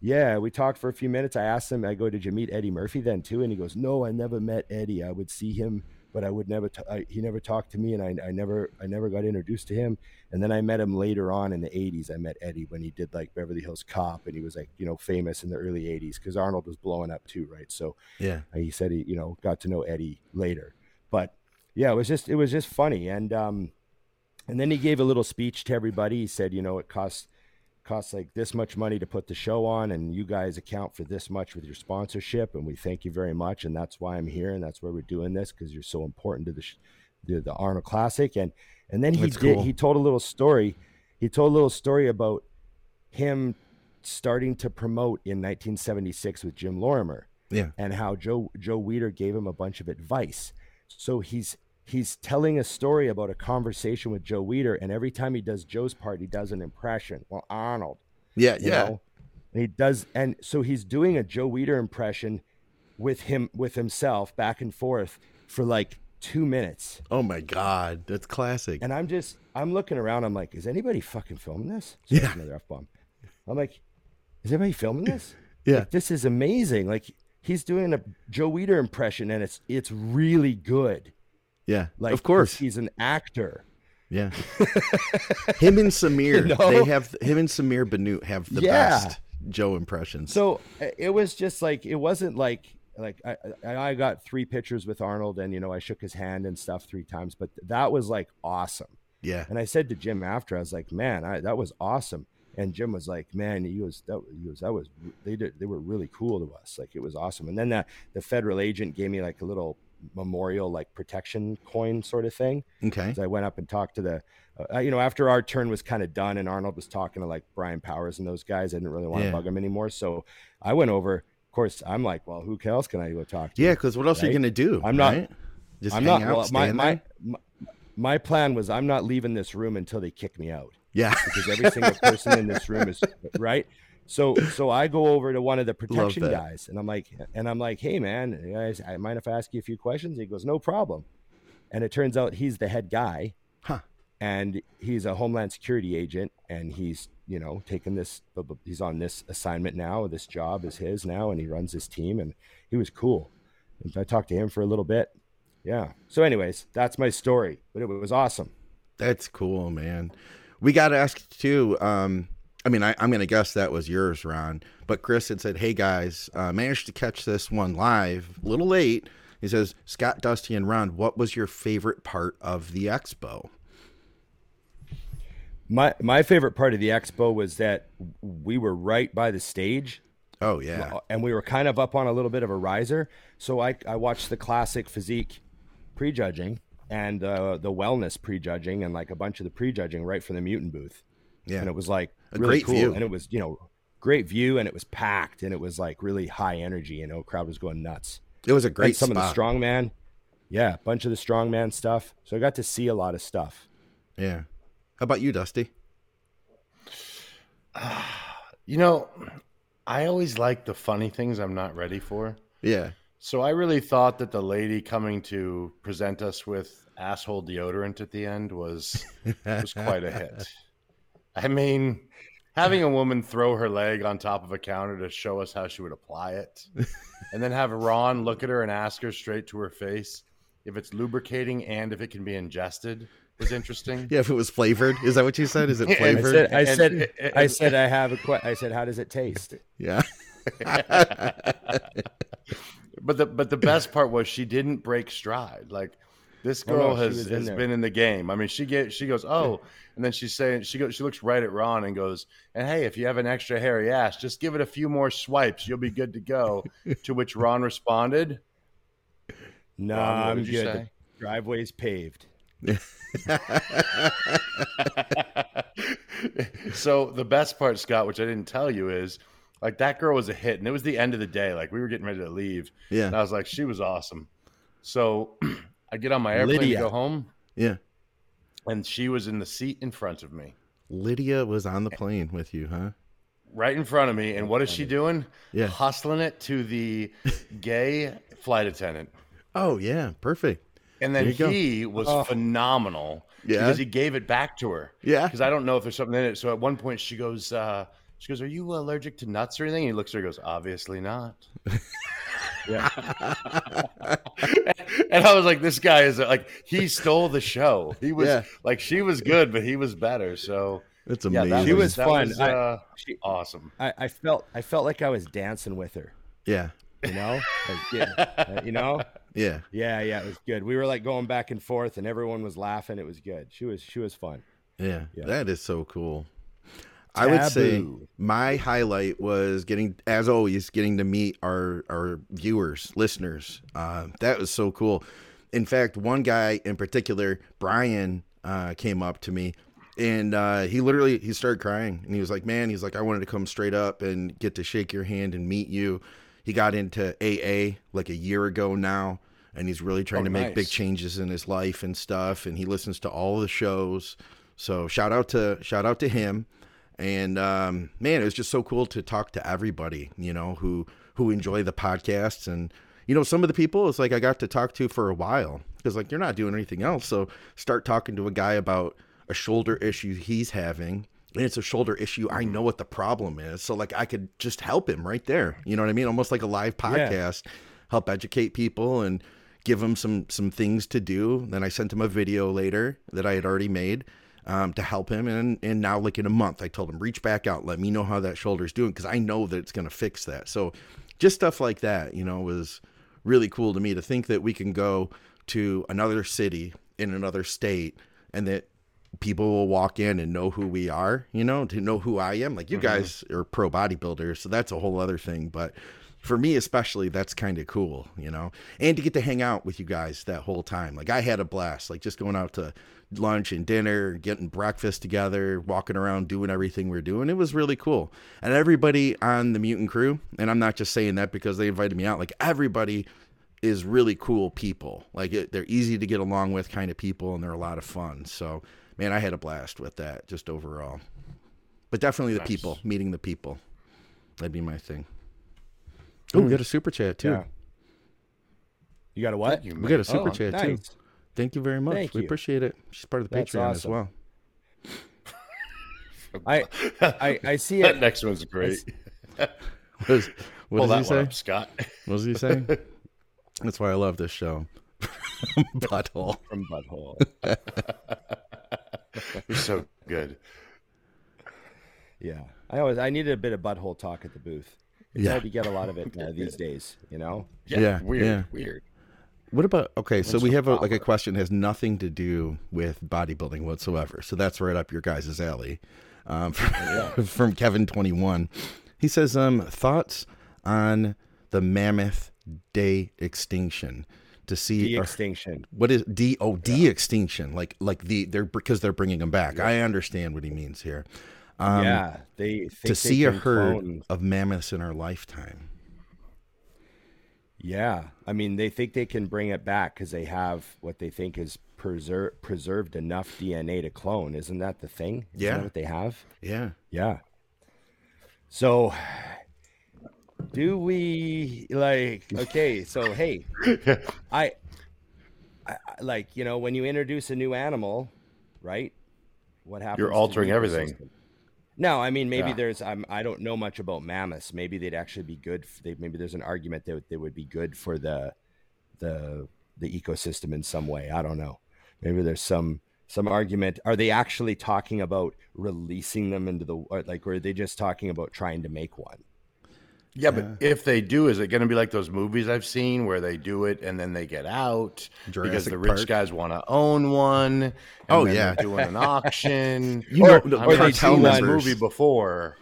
yeah, we talked for a few minutes. I asked him, I go, did you meet Eddie Murphy then too? And he goes, no, I never met Eddie. I would see him, but I would never, t- I, he never talked to me and I, I never, I never got introduced to him. And then I met him later on in the 80s. I met Eddie when he did like Beverly Hills Cop and he was like, you know, famous in the early 80s because Arnold was blowing up too, right? So Yeah. he said he, you know, got to know Eddie later. But yeah, it was just, it was just funny. And, um, and then he gave a little speech to everybody. He said, you know, it costs costs like this much money to put the show on and you guys account for this much with your sponsorship and we thank you very much and that's why i'm here and that's why we're doing this because you're so important to the, sh- the the arnold classic and and then he That's did cool. he told a little story he told a little story about him starting to promote in 1976 with jim lorimer Yeah. and how Joe Joe Weider gave him a bunch of advice. So he's he's telling a story about a conversation with Joe Weider, and every time he does Joe's part, he does an impression. Well, Arnold, Yeah, yeah. know? And he does, and so he's doing a Joe Weider impression with him with himself back and forth for like two minutes. Oh my god, that's classic. And I'm just, I'm looking around. I'm like, is anybody fucking filming this? Sorry, Yeah. Another F bomb. I'm like, is anybody filming this? Yeah. Like, this is amazing. Like he's doing a Joe Weider impression and it's, it's really good. Yeah, Like, of course. he's an actor. Yeah. him and Samir, You know? they have him and Samir Bannout have the Yeah. best Joe impressions. So uh, it was just like, it wasn't like, like I, I I got three pictures with Arnold and, you know, I shook his hand and stuff three times, but that was like awesome. yeah. And I said to Jim after, I was like, "Man, I, that was awesome." And Jim was like, "Man, he was that he was that was they did they were really cool to us. Like it was awesome." And then the the federal agent gave me like a little memorial like protection coin sort of thing. Okay. So I went up and talked to the, uh, you know, after our turn was kind of done and Arnold was talking to like Brian Powers and those guys, I didn't really want to Yeah. bug him anymore. So I went over. Of course, I'm like, well, who else can I go talk to? Yeah, because what else are you gonna do? I'm not- right? Just I'm not. out, Well, my my, my my plan was I'm not leaving this room until they kick me out. Yeah. because every single person in this room is right. So so I go over to one of the protection guys and I'm like and I'm like, hey man, guys, I mind if I ask you a few questions? He goes, no problem. And it turns out he's the head guy. Huh. And he's a homeland security agent and he's, you know, taking this he's on this assignment now, this job is his now and he runs his team and he was cool. And I talked to him for a little bit. Yeah. So anyways, that's my story. But it was awesome. That's cool, man. We got asked too. Um, I mean, I, I'm going to guess that was yours, Ron. But Chris had said, "Hey guys, uh, managed to catch this one live, a little late." He says, "Scott, Dusty, and Ron, what was your favorite part of the expo?" My my favorite part of the expo was that we were right by the stage Oh yeah, and we were kind of up on a little bit of a riser. So I I watched the classic physique prejudging and uh, the wellness prejudging and like a bunch of the prejudging right from the mutant booth. Yeah. And it was like A really great cool view. and it was, you know, great view and it was packed and it was like really high energy, you know, crowd was going nuts. It was a Like great some spot. of the strongman. Yeah, a bunch of the strongman stuff. So I got to see a lot of stuff. yeah. How about you, Dusty? You know, I always like the funny things I'm not ready for. Yeah, So I really thought that the lady coming to present us with asshole deodorant at the end was was quite a hit. I mean, having a woman throw her leg on top of a counter to show us how she would apply it, and then have Ron look at her and ask her straight to her face if it's lubricating and if it can be ingested was interesting. yeah. If it was flavored, is that what you said? Is it I I flavored? said, I said, and- I said, I have a question. I said, how does it taste? yeah. But the but the best part was she didn't break stride. Like this Oh, no, girl has, has there. been in the game. I mean, she get she goes, oh, and then she's saying she goes she looks right at Ron and goes, and hey, if you have an extra hairy ass, just give it a few more swipes, you'll be good to go. to which Ron responded, No, what I'm good. The driveway's paved. so the best part, Scott, which I didn't tell you, is like that girl was a hit, and it was the end of the day. Like we were getting ready to leave, Yeah. and I was like, she was awesome. So I get on my airplane Lydia. to go home, Yeah. and she was in the seat in front of me. Lydia was on the plane with you, huh? right in front of me. And what is she doing? Yeah. Hustling it to the gay flight attendant. Oh yeah, perfect. And then you go. he was Oh. phenomenal Yeah. because he gave it back to her. Yeah. Because I don't know if there's something in it. So at one point she goes, uh, she goes, Are you allergic to nuts or anything? And he looks at her and goes, Obviously not. Yeah. and I was like, This guy is like, he stole the show. He was Yeah. like, she was good, but he was better. So That's yeah, amazing. that She was that fun. was, I- uh, She, awesome. I, I felt, I felt like I was dancing with her. yeah. You know, Like, yeah, uh, you know, Yeah. yeah, yeah. It was good. We were like going back and forth, and everyone was laughing. It was good. She was, she was fun. Yeah, Yeah. that is so cool. I would say my highlight was getting, as always, getting to meet our our viewers, listeners. Uh, that was so cool. In fact, one guy in particular, Brian, uh, came up to me, and uh, he literally he started crying, and he was like, "Man, he's like, I wanted to come straight up and get to shake your hand and meet you." He got into AA like a year ago now. and he's really trying Oh, to make big changes in his life and stuff. And he listens to all the shows. So shout out to shout out to him. And um, man, it was just so cool to talk to everybody, you know, who who enjoy the podcasts and you know some of the people it's like I got to talk to for a while because like you're not doing anything else. So start talking to a guy about a shoulder issue he's having. And it's a shoulder issue. I know what the problem is. So like I could just help him right there. You know what I mean? Almost like a live podcast. Help educate people and give them some some things to do. Then I sent him a video later that I had already made um, to help him. And and now like in a month, I told him reach back out, let me know how that shoulder's doing because I know that it's going to fix that. So just stuff like that, you know, was really cool to me to think that we can go to another city in another state and that people will walk in and know who we are, you know, to know who I am. Like you guys are pro bodybuilders, so that's a whole other thing. But for me, especially, that's kind of cool, you know, and to get to hang out with you guys that whole time. Like I had a blast, like just going out to lunch and dinner, getting breakfast together, walking around, doing everything we're doing. It was really cool. And everybody on the mutant crew, and I'm not just saying that because they invited me out, like everybody is really cool people. Like it, they're easy to get along with kind of people and they're a lot of fun. So, man, I had a blast with that just overall. But definitely the Nice. people, meeting the people. That'd be my thing. Oh, we got a super chat too. Yeah. You got a what? You We got a super Oh, chat too. Thank you very much. Thank we you. appreciate it. She's part of the That's Patreon as well. I, I I see that next one's great. What, is, what Pull does he that one say? up, Scott. What does he say? That's why I love this show. Butthole. from Butthole. You're so good. Yeah, I always I needed a bit of butthole talk at the booth. It's Yeah. hard to get a lot of it uh, these days, you know. Yeah, Yeah, weird, yeah. weird. What about okay? So we have a, like a question that has nothing to do with bodybuilding whatsoever. So that's right up your guys' alley. Um, from, from Kevin twenty one, he says, um, thoughts on the Mammoth de-extinction to see The or- extinction. what is D oh de extinction like like the they're because they're bringing them back. I understand what he means here. Um, yeah, they think to they see a herd clone- of mammoths in our lifetime. Yeah, I mean they think they can bring it back because they have what they think is preser- preserved enough DNA to clone. Isn't that the thing? Isn't Yeah. that what they have. Yeah. Yeah. So, do we like? Okay, so hey, I, I, I- like you know when you introduce a new animal, right? What happens? You're altering everything. ecosystem? No, I mean maybe Yeah. there's I'm, I don't know much about mammoths. Maybe they'd actually be good. f they, maybe there's an argument that they would be good for the the the ecosystem in some way. I don't know. Maybe there's some some argument. Are they actually talking about releasing them into the or like, or are they just talking about trying to make one? Yeah, but if they do, is it going to be like those movies I've seen where they do it and then they get out because the rich Park. guys want to own one? and Oh, then yeah. they're doing an auction. You know, Or- the or they cartel do one this movie before.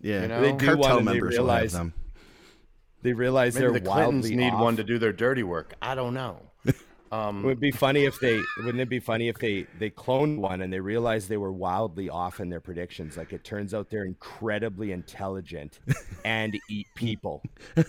Yeah, you know? They do cartel one and they members will have realize them. they realize Maybe they're the Clintons wildly need off. one to do their dirty work. I don't know. Um, It would be funny if they wouldn't it be funny if they they cloned one and they realized they were wildly off in their predictions. Like it turns out they're incredibly intelligent and eat people.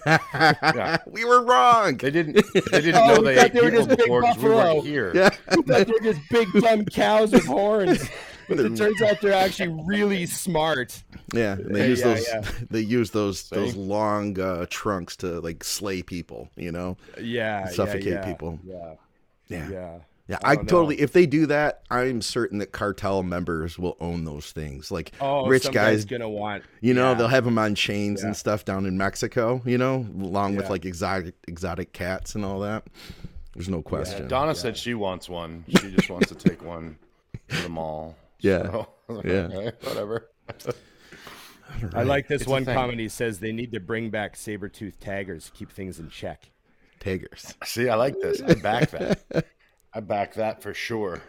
yeah. we were wrong. They didn't. They didn't Oh, know we they thought ate they were people just big before because we buffalo. weren't here. Yeah. I thought they're just big dumb cows with horns. But it turns out they're actually really smart. Yeah, they use yeah, those. yeah. They use those those long uh, trunks to like slay people. You know. Yeah, Suffocate yeah, yeah, people. Yeah, Yeah. yeah. Yeah, I I, don't know. totally. If they do that, I'm certain that cartel members will own those things. Like Oh, rich guys, guy's gonna want. you know, yeah. they'll have them on chains Yeah. and stuff down in Mexico. You know, along with like exotic exotic cats and all that. There's no question. Donna said she wants one. She just wants to take one to the mall. Yeah. So, Yeah. Whatever. I like this It's one thing. comment. He says they need to bring back saber tooth taggers, to keep things in check. Tigers. See, I like this. I back that. I back that for sure.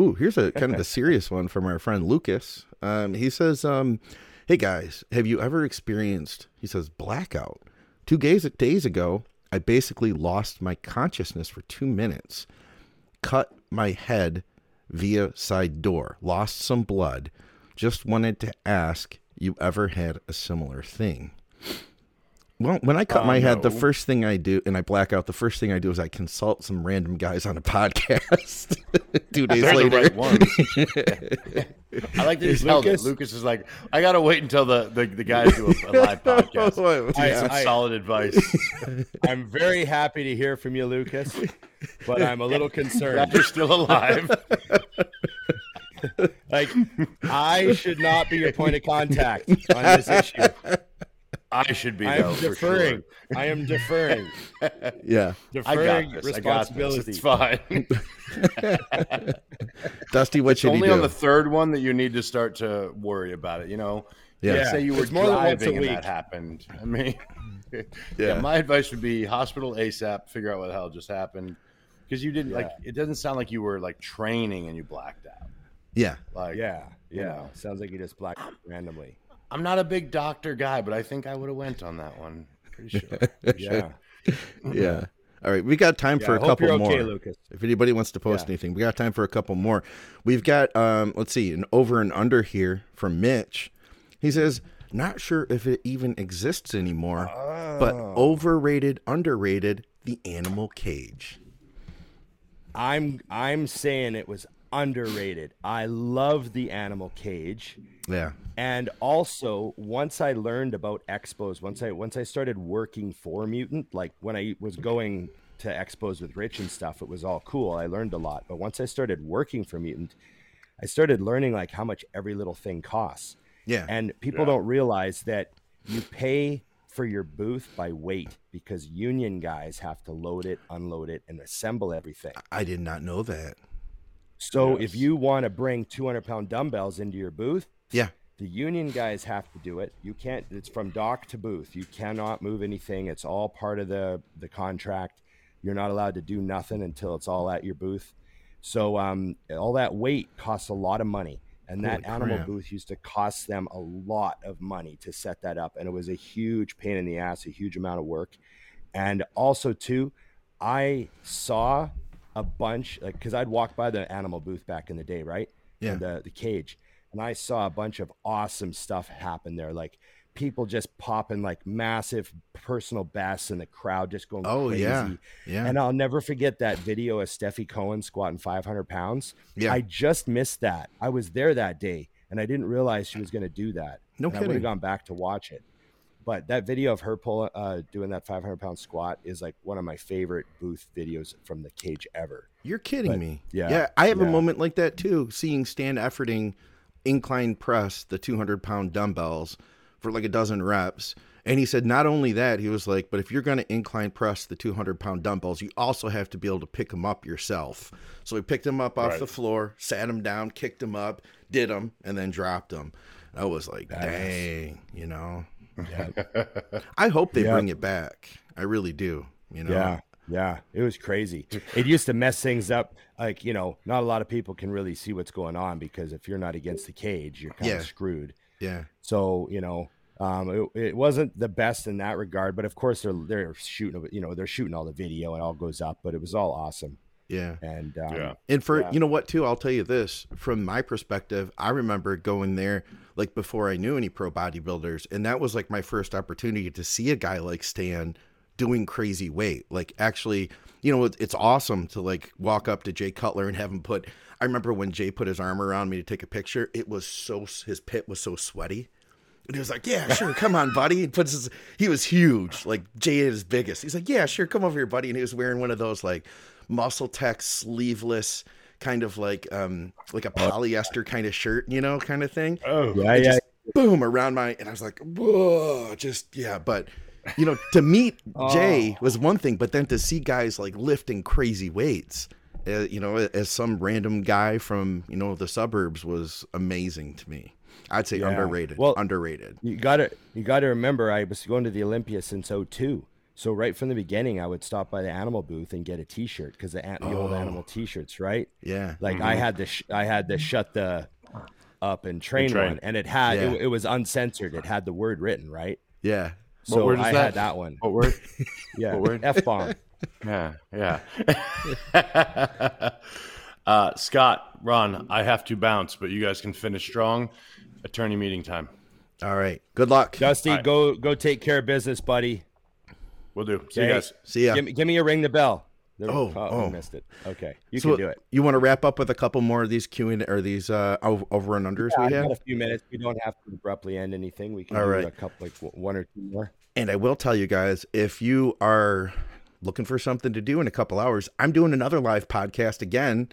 Ooh, here's a kind of a serious one from our friend Lucas. Um, he says, um, "Hey guys, have you ever experienced?" He says, "blackout." Two days days ago, I basically lost my consciousness for two minutes, cut my head via side door, lost some blood. Just wanted to ask, you ever had a similar thing? Well, when I cut Uh, my head, the first thing I do, and I black out, the first thing I do is I consult some random guys on a podcast. Two days They're the later, right ones. I like that he's held it. Lucas- Lucas is like, I gotta wait until the the, the guys do a, a live podcast. What? I- Get some I- solid advice. I'm very happy to hear from you, Lucas, but I'm a little concerned. Glad you're still alive. Like, I should not be your point of contact on this issue. I should be I am deferring. sure. I am deferring. yeah, I Deferring got this. I got this. responsibility. It's fine. Dusty, what should he Only do? on the third one that you need to start to worry about it. You know, Yeah. Yeah. say you were It's more than once a driving and that happened. I mean, yeah. Yeah. My advice would be hospital ASAP. Figure out what the hell just happened because you didn't like. It doesn't sound like you were like training and you blacked out. yeah, Like, Yeah, You yeah. know. Sounds like you just blacked out randomly. I'm not a big doctor guy, but I think I would have went on that one. Pretty sure. Yeah. yeah. All right, we got time Yeah, for I a hope couple you're more. okay, Lucas. If anybody wants to post Yeah. anything, we got time for a couple more. We've got um let's see, an over and under here from Mitch. He says, not sure if it even exists anymore, but Oh. overrated, underrated, the animal cage. I'm I'm saying it was underrated. I love the animal cage. Yeah. And also, once I learned about expos, once I once I started working for Mutant, like when I was going to expos with Rich and stuff, it was all cool. I learned a lot. But once I started working for Mutant, I started learning like how much every little thing costs. Yeah. And people Yeah. don't realize that you pay for your booth by weight because union guys have to load it, unload it, and assemble everything. I did not know that. So if you want to bring 200 pound dumbbells into your booth, Yeah. the union guys have to do it. You can't. It's from dock to booth. You cannot move anything. It's all part of the the contract. You're not allowed to do nothing until it's all at your booth. So um, all that weight costs a lot of money, and that animal crap. booth used to cost them a lot of money to set that up, and it was a huge pain in the ass, a huge amount of work. And also too, I saw a bunch like because I'd walk by the animal booth back in the day, right? Yeah. And the the cage, and I saw a bunch of awesome stuff happen there, like people just popping like massive personal bests, and the crowd just going Oh, crazy. yeah. Yeah. And I'll never forget that video of Stefi Cohen squatting 500 pounds. Yeah. I just missed that. I was there that day, and I didn't realize she was going to do that. No and I would have gone back to watch it. But that video of her pull, uh, doing that 500 pound squat is like one of my favorite booth videos from the cage ever. You're kidding But, me. yeah, Yeah. I have a moment like that too, seeing Stan Efferding incline press the 200 pound dumbbells for like a dozen reps. And he said, not only that, he was like, but if you're going to incline press the 200 pound dumbbells, you also have to be able to pick them up yourself. So he picked them up off Right. the floor, sat them down, kicked them up, did them, and then dropped them. I was like, dang, you know. I hope they Yeah. bring it back. I really do. You know. Yeah. Yeah. It was crazy. It used to mess things up. Like, you know, not a lot of people can really see what's going on because if you're not against the cage, you're kind Yeah. of screwed. Yeah. So you know, um, it, it wasn't the best in that regard, but of course they're they're shooting, you know, they're shooting all the video and all goes up, but it was all awesome. Yeah. And um, Yeah. And for Yeah. you know what too, I'll tell you this from my perspective. I remember going there like before I knew any pro bodybuilders, and that was like my first opportunity to see a guy like Stan doing crazy weight. Like actually, you know, it's awesome to like walk up to Jay Cutler and have him put. I remember when Jay put his arm around me to take a picture. It was so his pit was so sweaty. And he was like, "Yeah, sure, come on, buddy." He puts his, he was huge, like Jay is biggest. He's like, "Yeah, sure, come over here, buddy." And he was wearing one of those like muscle tech sleeveless, kind of like um like a polyester kind of shirt, you know, kind of thing. Oh, yeah, yeah, just boom around my, and I was like, "Whoa!" Just yeah, but you know, to meet Jay was one thing, but then to see guys like lifting crazy weights. Uh, you know, as some random guy from you know the suburbs was amazing to me. I'd say Yeah. underrated. Well- underrated. You got to you got to remember, I was going to the Olympia since 02. So right from the beginning, I would stop by the animal booth and get a T-shirt because the, an- the old Oh. animal T-shirts, right? Yeah. Like I had the sh- I had the shut the up and train, train. one, and it had Yeah. it, it was uncensored. It had the word written, right? Yeah. So word is I that? had that one. What word? Yeah, what word? F bomb. Yeah, yeah. uh, Scott, Ron, I have to bounce, but you guys can finish strong. Attorney meeting time. All right. Good luck. Dusty, All right. go go take care of business, buddy. We'll do. See you guys. See ya. Give, me, give me a ring the bell. There- Oh, I oh. missed it. Okay, you So can do it. You want to wrap up with a couple more of these Q and or these uh, over and unders Yeah, we I've got a few minutes. We don't have to abruptly end anything. We can All do right. a couple, like one or two more. And I will tell you guys, if you are looking for something to do in a couple hours, I'm doing another live podcast again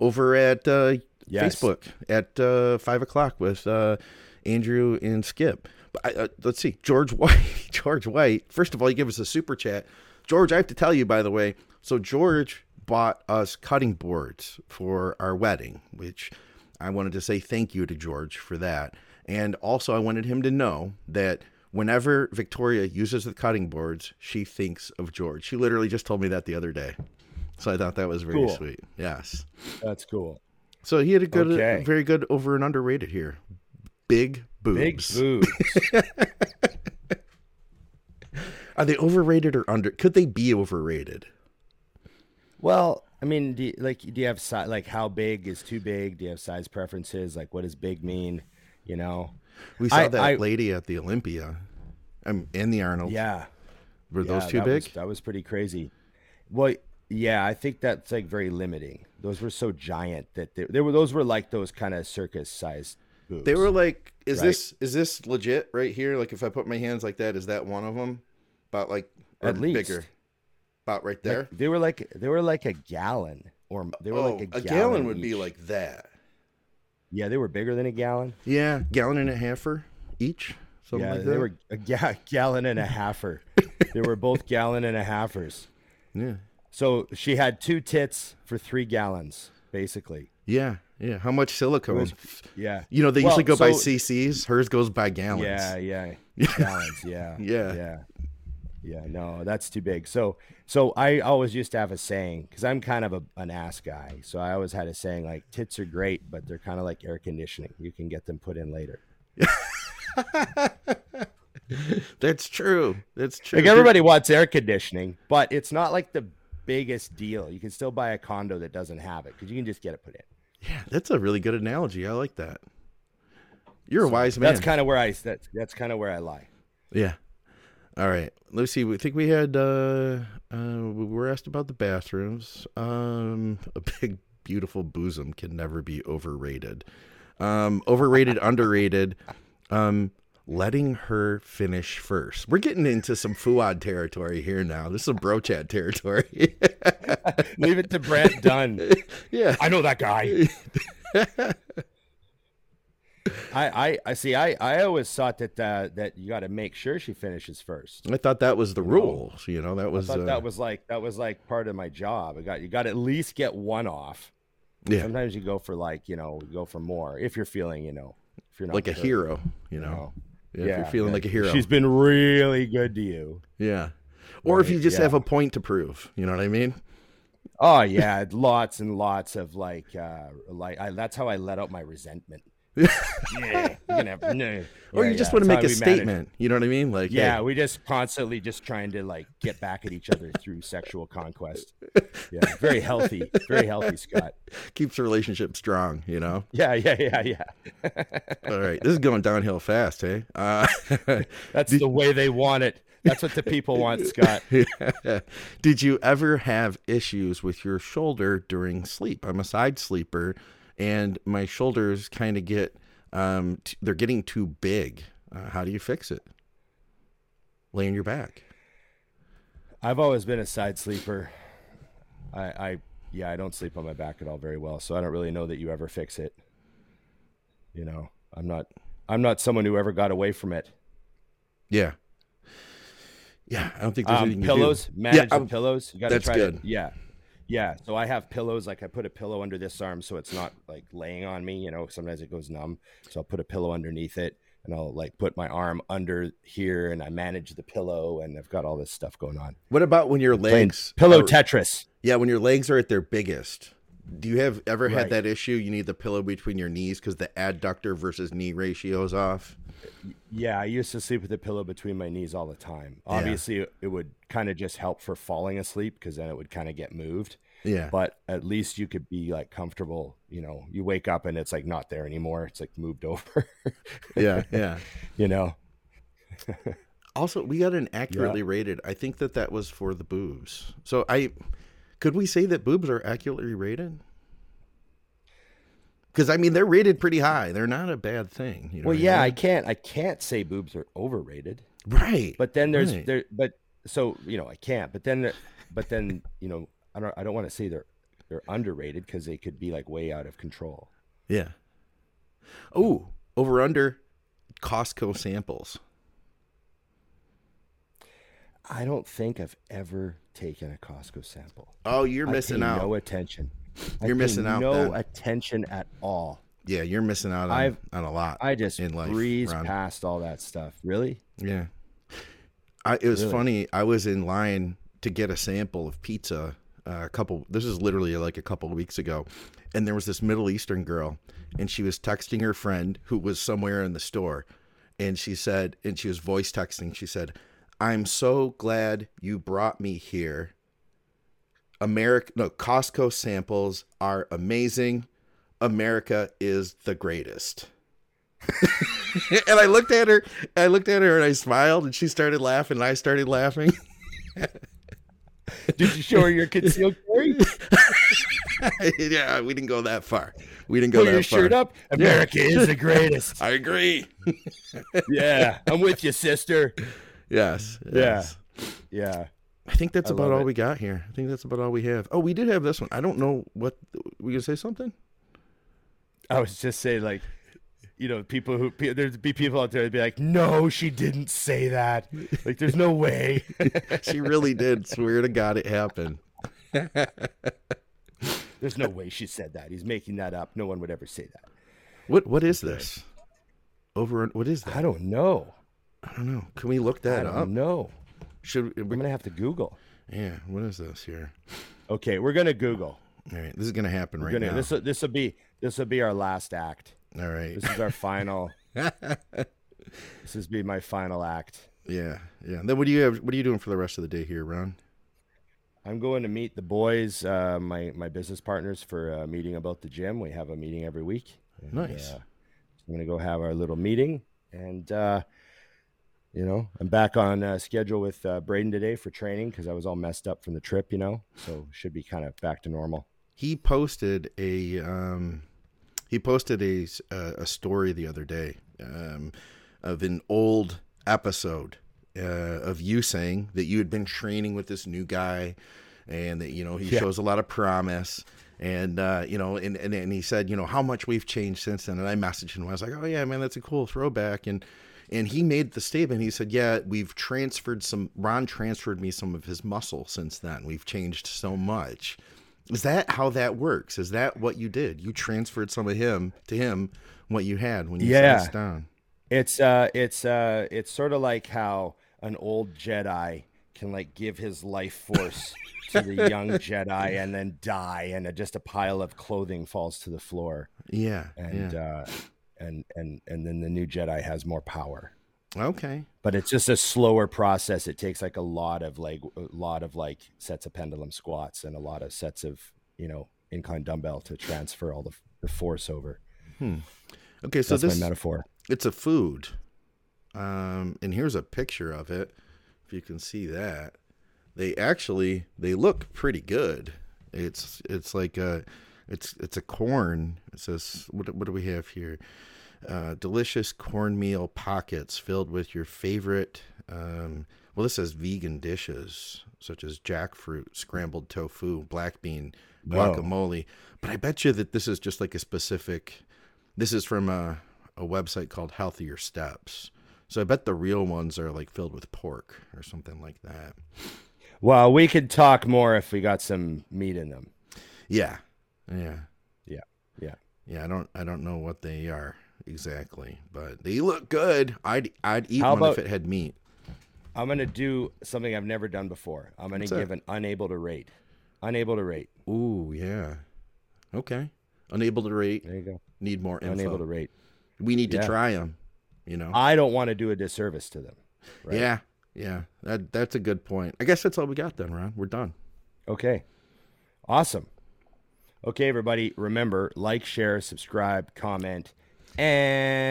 over at uh, Yes. Facebook at uh, five o'clock with uh, Andrew and Skip. I, uh, let's see, George White. George White. First of all, you give us a super chat. George, I have to tell you, by the way. So George bought us cutting boards for our wedding, which I wanted to say thank you to George for that. And also, I wanted him to know that whenever Victoria uses the cutting boards, she thinks of George. She literally just told me that the other day. So I thought that was very Cool. sweet. Yes. That's cool. So he had a good, Okay. very good over and underrated here. Big boobs. Big boobs. boobs. Are they overrated or under? Could they be overrated? well, I mean, do you, like, do you have si- like how big is too big? Do you have size preferences? Like, what does big mean? You know? We saw I- that I- lady at the Olympia, um, and the Arnold. Yeah. Were those too that big? Was, that was pretty crazy. Well, yeah, I think that's like very limiting. Those were so giant that they, they were. Those were like those kind of circus sized boobs. They were like, "Is Right. this is this legit right here? Like, if I put my hands like that, is that one of them? About like At least. bigger, about right there. Like, they were like they were like a gallon, or they were oh, like a, a gallon would each. be like that. Yeah, they were bigger than a gallon. Yeah, gallon and a halfer each. Something yeah, like they were a ga- gallon and a halfer. they were both gallon and a halfers. Yeah, So she had two tits for three gallons, basically. yeah, yeah. How much silicone? was- Yeah. you know, they Well, usually go by cc's. Hers goes by gallons. Yeah, yeah, gallons. Yeah, Yeah. yeah, yeah. No, that's too big. So, so I always used to have a saying because I'm kind of a, an ass guy. So I always had a saying like, "Tits are great, but they're kind of like air conditioning. You can get them put in later." That's true. That's true. Like everybody wants air conditioning, but it's not like the biggest deal. You can still buy a condo that doesn't have it because you can just get it put in. Yeah, that's a really good analogy. I like that. You're a wise man. That's kind of where I that's that's kind of where I lie. Yeah. All right. Let's see. We think we had uh uh we were asked about the bathrooms. Um a big beautiful bosom can never be overrated. Um overrated, underrated. Um letting her finish first. We're getting into some Fouad territory here now. This is some bro chat territory. Leave it to Brent Dunn. yeah. I know that guy. I, I, I see. I, I always thought that uh, that you got to make sure she finishes first. I thought that was the rules, you know. That I was thought uh, that was like that was like part of my job. I got you got to at least get one off. yeah, Sometimes you go for like you know you go for more if you're feeling you know if you're not like a hero, you you know. Know. Yeah, if you're feeling like a hero. She's been really good to you. Yeah. Or if you just yeah. have a point to prove, you know what I mean? Oh yeah, lots and lots of like uh like I, that's how I let out my resentment. Yeah, you no. or Yeah, you just yeah, want to that's make a we manage. statement, you know what I mean? Like, Yeah, hey, we just constantly just trying to like get back at each other through sexual conquest. Yeah, very healthy, very healthy, Scott. keeps the relationship strong, you know? Yeah, yeah, yeah, yeah. All right. This is going downhill fast, hey? Uh, That's the way they want it. That's what the people want, Scott. did you ever have issues with your shoulder during sleep? I'm a side sleeper and my shoulders kind of get, um, t- they're getting too big. Uh, how do you fix it? Lay on your back. I've always been a side sleeper. I, I, yeah, I don't sleep on my back at all very well, so I don't really know that you ever fix it. You know, I'm not, I'm not someone who ever got away from it. Yeah. Yeah. I don't think there's Um, anything you do. pillows, manage I'm- the pillows. You got to that's try good. to, yeah, yeah. So I have pillows. Like I put a pillow under this arm, so it's not like laying on me. You know, sometimes it goes numb. So I'll put a pillow underneath it, and I'll like put my arm under here, and I manage the pillow, and I've got all this stuff going on. What about when your legs pillow are- Tetris. Yeah, when your legs are at their biggest. Do you have ever had Right. that issue? You need the pillow between your knees because the adductor versus knee ratio is off. Yeah, I used to sleep with a pillow between my knees all the time. Obviously, it- it would kind of just help for falling asleep because then it would kind of get moved. Yeah. but at least you could be like comfortable. You know, you wake up and it's like not there anymore. It's like moved over. yeah. Yeah. you know, Also, we got an accurately rated. I think that that was for the boobs. So I could we say that boobs are accurately rated? Because I mean, they're rated pretty high. They're not a bad thing. You know well, yeah, I mean? can't, I can't say boobs are overrated, right. but then there's Right. there, but so you know, I can't. But then, but then you know, I don't, I don't want to say they're they're underrated because they could be like way out of control. yeah. Oh, over under Costco samples. I don't think I've ever taken a Costco sample. Oh, you're I missing out. No attention. You're missing out, No then. attention at all. yeah, you're missing out on, I've- on a lot. I just In life, breeze Ron. past all that stuff. Really? Yeah. I, it was Really? funny. I was in line to get a sample of pizza uh, a couple, this is literally like a couple of weeks ago. And there was this Middle Eastern girl, and she was texting her friend who was somewhere in the store. And she said, and she was voice texting, she said, I'm so glad you brought me here. America, no, Costco samples are amazing. America is the greatest. and I looked at her, I looked at her and I smiled and she started laughing and I started laughing. Did you show her your concealed carry? yeah, we didn't go that far. We didn't go Pull that your far. shirt up. America is the greatest. I agree. yeah, I'm with you, sister. Yes. Yeah. yes. Yeah. I think that's I about all it. we got here. I think that's about all we have. Oh, we did have this one. I don't know what we gonna say something. I was just saying, like, you know, people who there'd be people out there that'd be like, "No, she didn't say that. Like, there's no way." She really did. Swear to God, it happened. there's no way she said that. He's making that up. No one would ever say that. What What is this? Over. What is that? I don't know. I don't know. Can we look I that don't up? know. Should I'm gonna have to Google. Yeah. What is this here? Okay, we're gonna Google. All right. This is gonna happen We're right gonna now. this this will be this will be our last act. all right. This is our final. this is be my final act. Yeah. Yeah. Then what do you have? What are you doing for the rest of the day here, Ron? I'm going to meet the boys, uh, my my business partners, for a meeting about the gym. We have a meeting every week. And, Nice. uh, I'm gonna go have our little meeting, and uh, you know, I'm back on uh, schedule with uh, Braden today for training because I was all messed up from the trip. You know, so should be kind of back to normal. he posted a um, he posted a a story the other day um, of an old episode uh, of you saying that you had been training with this new guy and that you know he Yeah. shows a lot of promise and uh, you know and, and and he said you know how much we've changed since then and I messaged him I was like oh yeah man that's a cool throwback and and he made the statement he said yeah we've transferred some Ron transferred me some of his muscle since then we've changed so much is that how that works? Is that what you did? You transferred some of him to him what you had when you Yeah. sat down. It's uh, it's uh, it's sort of like how an old Jedi can like give his life force to the young Jedi and then die, and uh, just a pile of clothing falls to the floor, Yeah. and yeah. uh, and and and then the new Jedi has more power. okay. But it's just a slower process. It takes like a lot of like a lot of like sets of pendulum squats and a lot of sets of you know incline dumbbell to transfer all the, the force over. Okay. So That's this my metaphor. it's a food, um, and here's a picture of it. If you can see that, they actually they look pretty good. It's it's like a it's it's a corn. It says what what do we have here? Uh, delicious cornmeal pockets filled with your favorite. Um, well, this says vegan dishes such as jackfruit, scrambled tofu, black bean, Whoa. guacamole. But I bet you that this is just like a specific. This is from a a website called Healthier Steps. So I bet the real ones are like filled with pork or something like that. Well, we could talk more if we got some meat in them. Yeah, yeah, Yeah, yeah. yeah. I don't I don't know what they are exactly, but they look good. I'd I'd eat How one if it had meat. I'm gonna do something I've never done before. I'm gonna What's that? give an unable to rate. Unable to rate. Ooh, yeah. Okay. Unable to rate. There you go. Need more info. Unable to rate. we need to Yeah. try them. You know. I don't want to do a disservice to them. right? Yeah. Yeah. That that's a good point. I guess that's all we got then, Ron. We're done. Okay. Awesome. Okay, everybody, remember like, share, subscribe, comment, and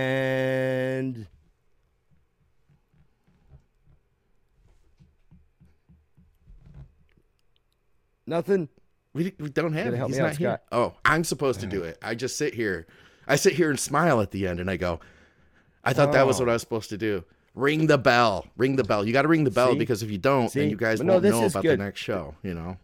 nothing. We, we don't have it. He's me out, not here. Scott. Oh, I'm supposed to do it. I just sit here. I sit here and smile at the end, and I go, I thought that was Oh. what I was supposed to do. Ring the bell. Ring the bell. You got to ring the bell See? because if you don't, See? then you guys But won't this know about good. the next show. You know.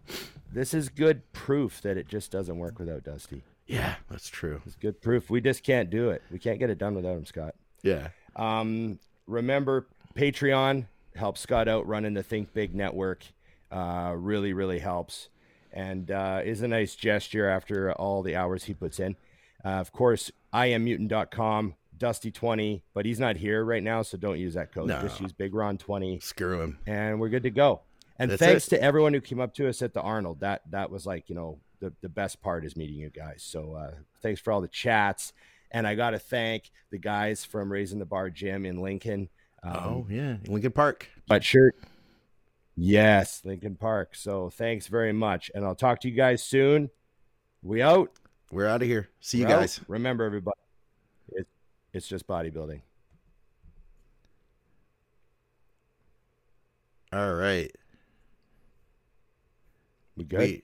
This is good proof that it just doesn't work without Dusty. Yeah, that's true. It's good proof. We just can't do it. We can't get it done without him, Scott. Yeah. Um, remember, Patreon helps Scott out running the Think Big network. Uh, really, really helps, and uh, is a nice gesture after all the hours he puts in. Uh, of course, I am mutant.com, Dusty20, but he's not here right now, so don't use that code. No. Just use Big Ron 20 Screw him. and we're good to go. And That's thanks it. to everyone who came up to us at the Arnold. That that was like you know the the best part is meeting you guys. So uh, thanks for all the chats. And I got to thank the guys from Raising the Bar Gym in Lincoln. Um, oh yeah, Lincoln Park. but shirt. Yes, Lincoln Park. So thanks very much, and I'll talk to you guys soon. We out. We're out of here. See you We're out. guys. Remember, everybody, it, it's just bodybuilding. All right. We good? Wait.